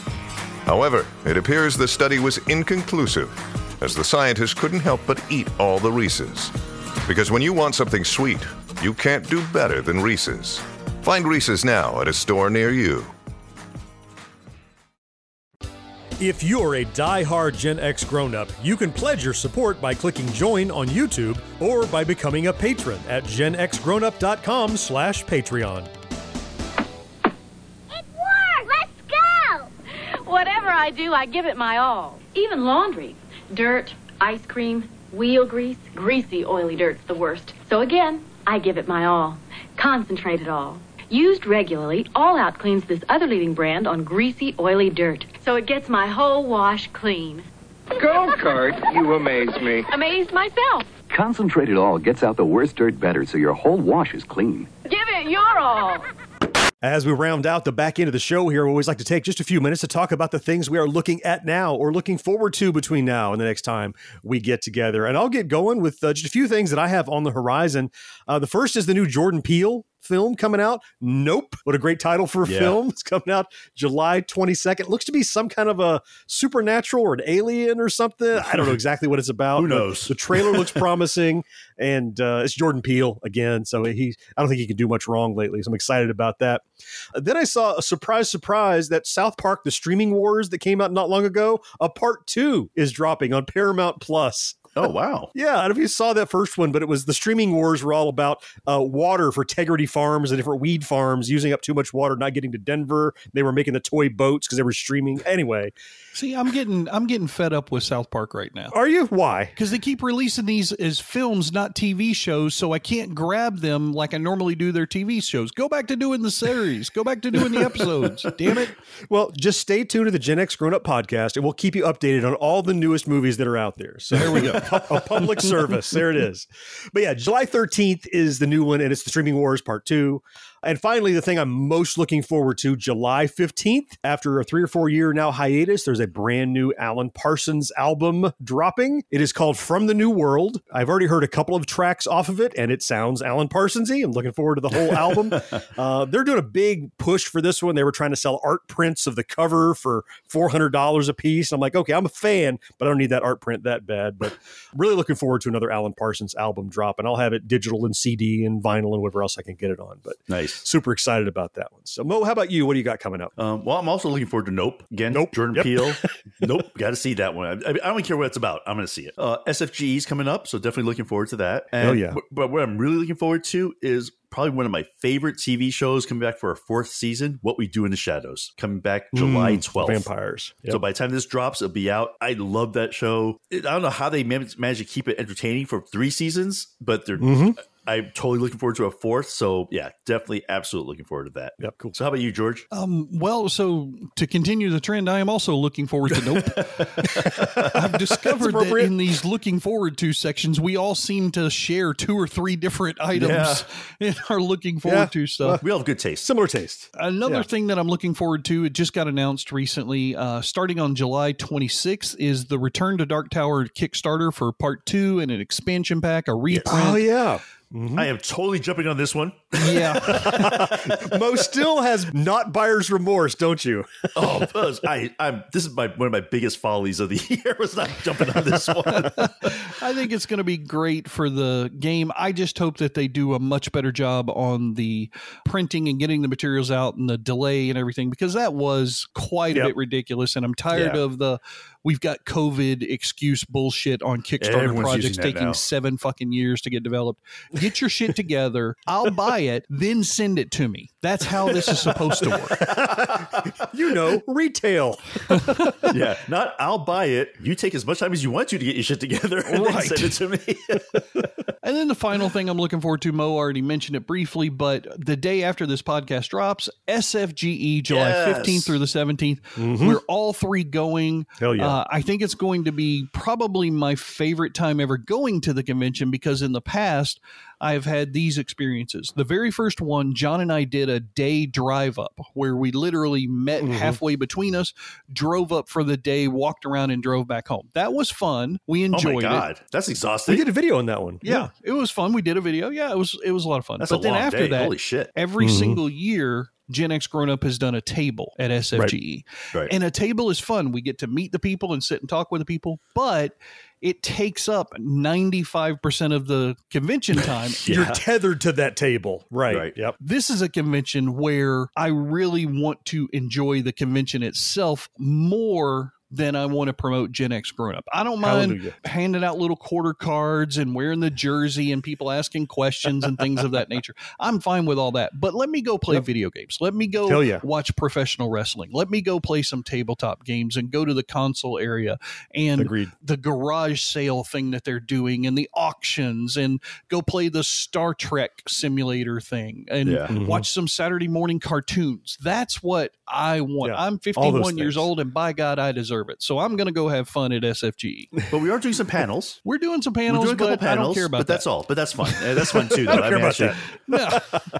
However, it appears the study was inconclusive, as the scientists couldn't help but eat all the Reese's. Because when you want something sweet, you can't do better than Reese's. Find Reese's now at a store near you. If you're a die-hard Gen X grown-up, you can pledge your support by clicking join on YouTube or by becoming a patron at genxgrownup.com slash Patreon. Let's go! Whatever I do, I give it my all. Even laundry. Dirt, ice cream, wheel grease, greasy, oily dirt's the worst. So again, I give it my all. Concentrate it all. Used regularly, All Out cleans this other leading brand on greasy, oily dirt. So it gets my whole wash clean. Go kart, you amaze me. Amazed myself. Concentrated All gets out the worst dirt better so your whole wash is clean. Give it your all. As we round out the back end of the show here, we always like to take just a few minutes to talk about the things we are looking at now or looking forward to between now and the next time we get together. And I'll get going with uh, just a few things that I have on the horizon. Uh, the first is the new Jordan Peele film coming out. Nope. What a great title for a Yeah. film. It's coming out July 22nd. Looks to be some kind of a supernatural or an alien or something. I don't know exactly what it's about. Who knows? The trailer looks promising and uh, it's Jordan Peele again. So he, I don't think he can do much wrong lately. So I'm excited about that. Uh, then I saw a surprise, surprise that South Park: The Streaming Wars that came out not long ago, a part two is dropping on Paramount Plus. Oh, wow. Yeah, I don't know if you saw that first one, but it was the streaming wars were all about uh, water for Tegrity Farms and different weed farms using up too much water, not getting to Denver. They were making the toy boats because they were streaming. Anyway, see, I'm getting I'm getting fed up with South Park right now. are you? Why? Because they keep releasing these as films, not TV shows, so I can't grab them like I normally do their TV shows. Go back to doing the series. Go back to doing the episodes. Damn it. Well, just stay tuned to the Gen X Grown Up podcast, and we'll keep you updated on all the newest movies that are out there. So there we go, a public service. There it is. But yeah, July thirteenth is the new one, and it's the Streaming Wars Part Two. And finally, the thing I'm most looking forward to, July 15th, after a three or four year now hiatus, there's a brand new Alan Parsons album dropping. It is called From the New World. I've already heard a couple of tracks off of it, and it sounds Alan Parsonsy. I'm looking forward to the whole album. uh, they're doing a big push for this one. They were trying to sell art prints of the cover for $400 a piece. I'm like, okay, I'm a fan, but I don't need that art print that bad. But really looking forward to another Alan Parsons album drop, and I'll have it digital and CD and vinyl and whatever else I can get it on. But Nice. Super excited about that one. So Mo, how about you? What do you got coming up? Um, well, I'm also looking forward to Nope again. Nope. Jordan Yep. Peele. nope. Got to see that one. I, I don't care what it's about. I'm going to see it. Uh, SFG's coming up, so definitely looking forward to that. And, Hell yeah. But, what I'm really looking forward to is probably one of my favorite TV shows coming back for a fourth season. What We Do in the Shadows coming back July Mm, 12th. Vampires. So by the time this drops, it'll be out. I love that show. I don't know how they managed to keep it entertaining for three seasons, but they're. Mhm. I'm totally looking forward to a fourth. So yeah, definitely, absolutely looking forward to that. Yep, cool. So how about you, George? Um, well, so to continue the trend, I am also looking forward to Nope. I've discovered that in these looking forward to sections, we all seem to share two or three different items in our looking forward Yeah. to stuff. We all have good taste. Similar taste. Another Yeah. thing that I'm looking forward to, it just got announced recently, uh, starting on July 26th, is the Return to Dark Tower Kickstarter for part two and an expansion pack, a reprint. Oh yeah. Mm-hmm. I am totally jumping on this one. Yeah. Mo still has not buyer's remorse, don't you? Oh, Buzz, I, I'm. This is my one of my biggest follies of the year was not jumping on this one. I think it's going to be great for the game. I just hope that they do a much better job on the printing and getting the materials out and the delay and everything because that was quite a bit ridiculous. And I'm tired Yeah. of the we've got COVID excuse bullshit on Kickstarter Everyone's projects taking now. seven fucking years to get developed. Get your shit together. I'll buy it, then send it to me. That's how this is supposed to work. you know, retail. yeah, not I'll buy it. You take as much time as you want to to get your shit together and then send it to me. And then the final thing I'm looking forward to, Mo already mentioned it briefly, but the day after this podcast drops, SFGE, July Yes. 15th through the 17th, we're all three going. Hell yeah. Uh, I think it's going to be probably my favorite time ever going to the convention because in the past, I've had these experiences. The very first one, John and I did a day drive up where we literally met halfway between us, drove up for the day, walked around, and drove back home. That was fun. We enjoyed oh enjoyed my it. god, that's exhausting. We did a video on that one. Yeah, it was fun. We did a video. Yeah, it was it was a lot of fun. That's but a then long after day. that, Holy shit. every Mhm. single year, Gen X Grown Up has done a table at SFGE. Right. And a table is fun. We get to meet the people and sit and talk with the people, but it takes up 95% of the convention time. You're tethered to that table. Right. Right. Yep. This is a convention where I really want to enjoy the convention itself more than I want to promote Gen X Grown Up. I don't mind Hallelujah. handing out little quarter cards and wearing the jersey and people asking questions and things of that nature. I'm fine with all that. But let me go play Yep. video games. Let me go Hell yeah. watch professional wrestling. Let me go play some tabletop games and go to the console area and Agreed. the garage sale thing that they're doing and the auctions and go play the Star Trek simulator thing and Yeah. Mhm. watch some Saturday morning cartoons. That's what I want. Yeah. I'm 51 years old and by God, I deserve it. So I'm going to go have fun at SFGE. But we are doing some panels. We're doing some panels. We're panels, doing a couple but I don't care about but that's that. all. But that's fun. That's fun too. Though. I don't care mean, about actually- that. No.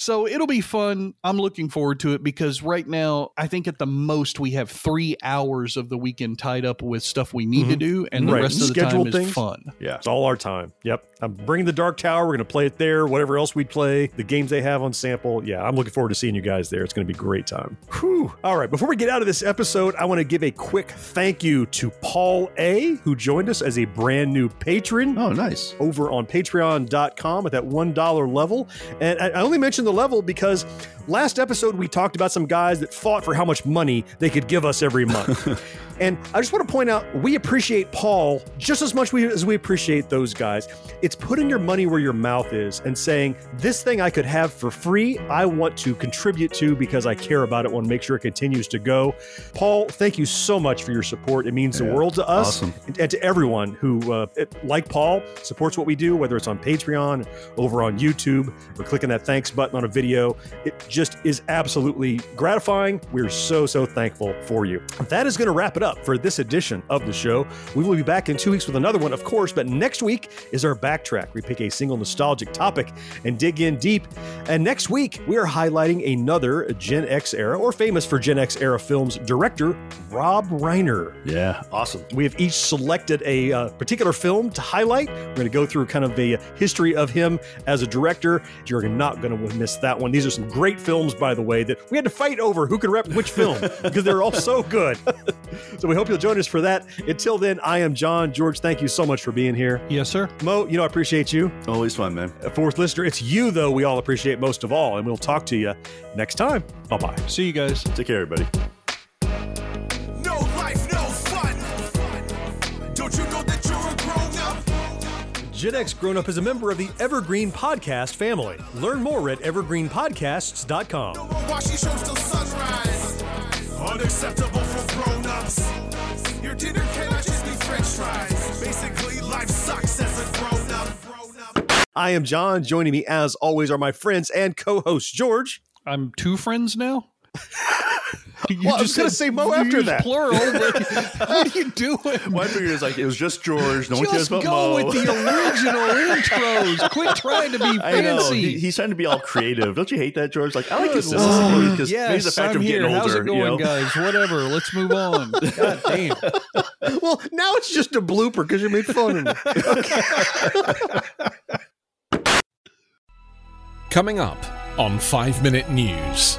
So it'll be fun. I'm looking forward to it because right now, I think at the most we have three hours of the weekend tied up with stuff we need to mm-hmm. do, and the Right. rest of the Scheduled time things. is fun. Yeah. It's all our time. Yep. I'm bringing the Dark Tower. We're going to play it there. Whatever else we play, the games they have on sample. Yeah, I'm looking forward to seeing you guys there. It's going to be a great time. Whew. All right. Before we get out of this episode, I want to give a quick thank you to Paul A, who joined us as a brand new patron. Oh, nice. over on patreon.com at that $1 level. And I I only mentioned the level because last episode we talked about some guys that fought for how much money they could give us every month. and I just want to point out we appreciate Paul just as much we, as we appreciate those guys. It's putting your money where your mouth is and saying, this thing I could have for free, I want to contribute to because I care about it, want to make sure it continues to go. Paul, thank you so much for your support. It means the world to us awesome. and, and to everyone who, uh, like Paul, supports what we do, whether it's on Patreon, over on YouTube, or clicking that thanks button on a video. It just is absolutely gratifying. We're so, so thankful for you. That is going to wrap it up for this edition of the show. We will be back in two weeks with another one, of course, but next week is our backtrack. We pick a single nostalgic topic and dig in deep. And next week, we are highlighting another Gen X era or famous for Gen X era films director, Rob Reiner. Yeah. Awesome. We have each selected a uh, particular film to highlight. We're going to go through kind of a history of him as a director. You're not going to miss that one. These are some great films, by the way, that we had to fight over who could rep which film because they're all so good. so we hope you'll join us for that. Until then, I am John. George, thank you so much for being here. Yes, sir. Mo, you know, I appreciate you. Always fun, man. Uh, fourth listener, it's you, though, we all appreciate most of all. And we'll talk to you next time. Bye bye. See you guys. Take care, everybody. Gen X Grown Up is a member of the Evergreen Podcast family. Learn more at evergreenpodcasts.com. Watch these shows till sunrise. Unacceptable for grown ups. Your dinner cannot just be french fries. Basically, life sucks as a grown up. I am John. Joining me, as always, are my friends and co host George. I'm two friends now. You Well, I was just gonna say Mo after that. Plural. what are you doing? My figure is like it was just George. No one cares Just about go with the original intros. Quit trying to be fancy. He- he's trying to be all creative. Don't you hate that, George? Like I like his Oh, consistency because oh, maybe yes, the fact I'm of getting here. older. How's it going, you know? guys? Whatever. Let's move on. God damn. Well, now it's just a blooper because you made fun of me. Coming up on 5 Minute News,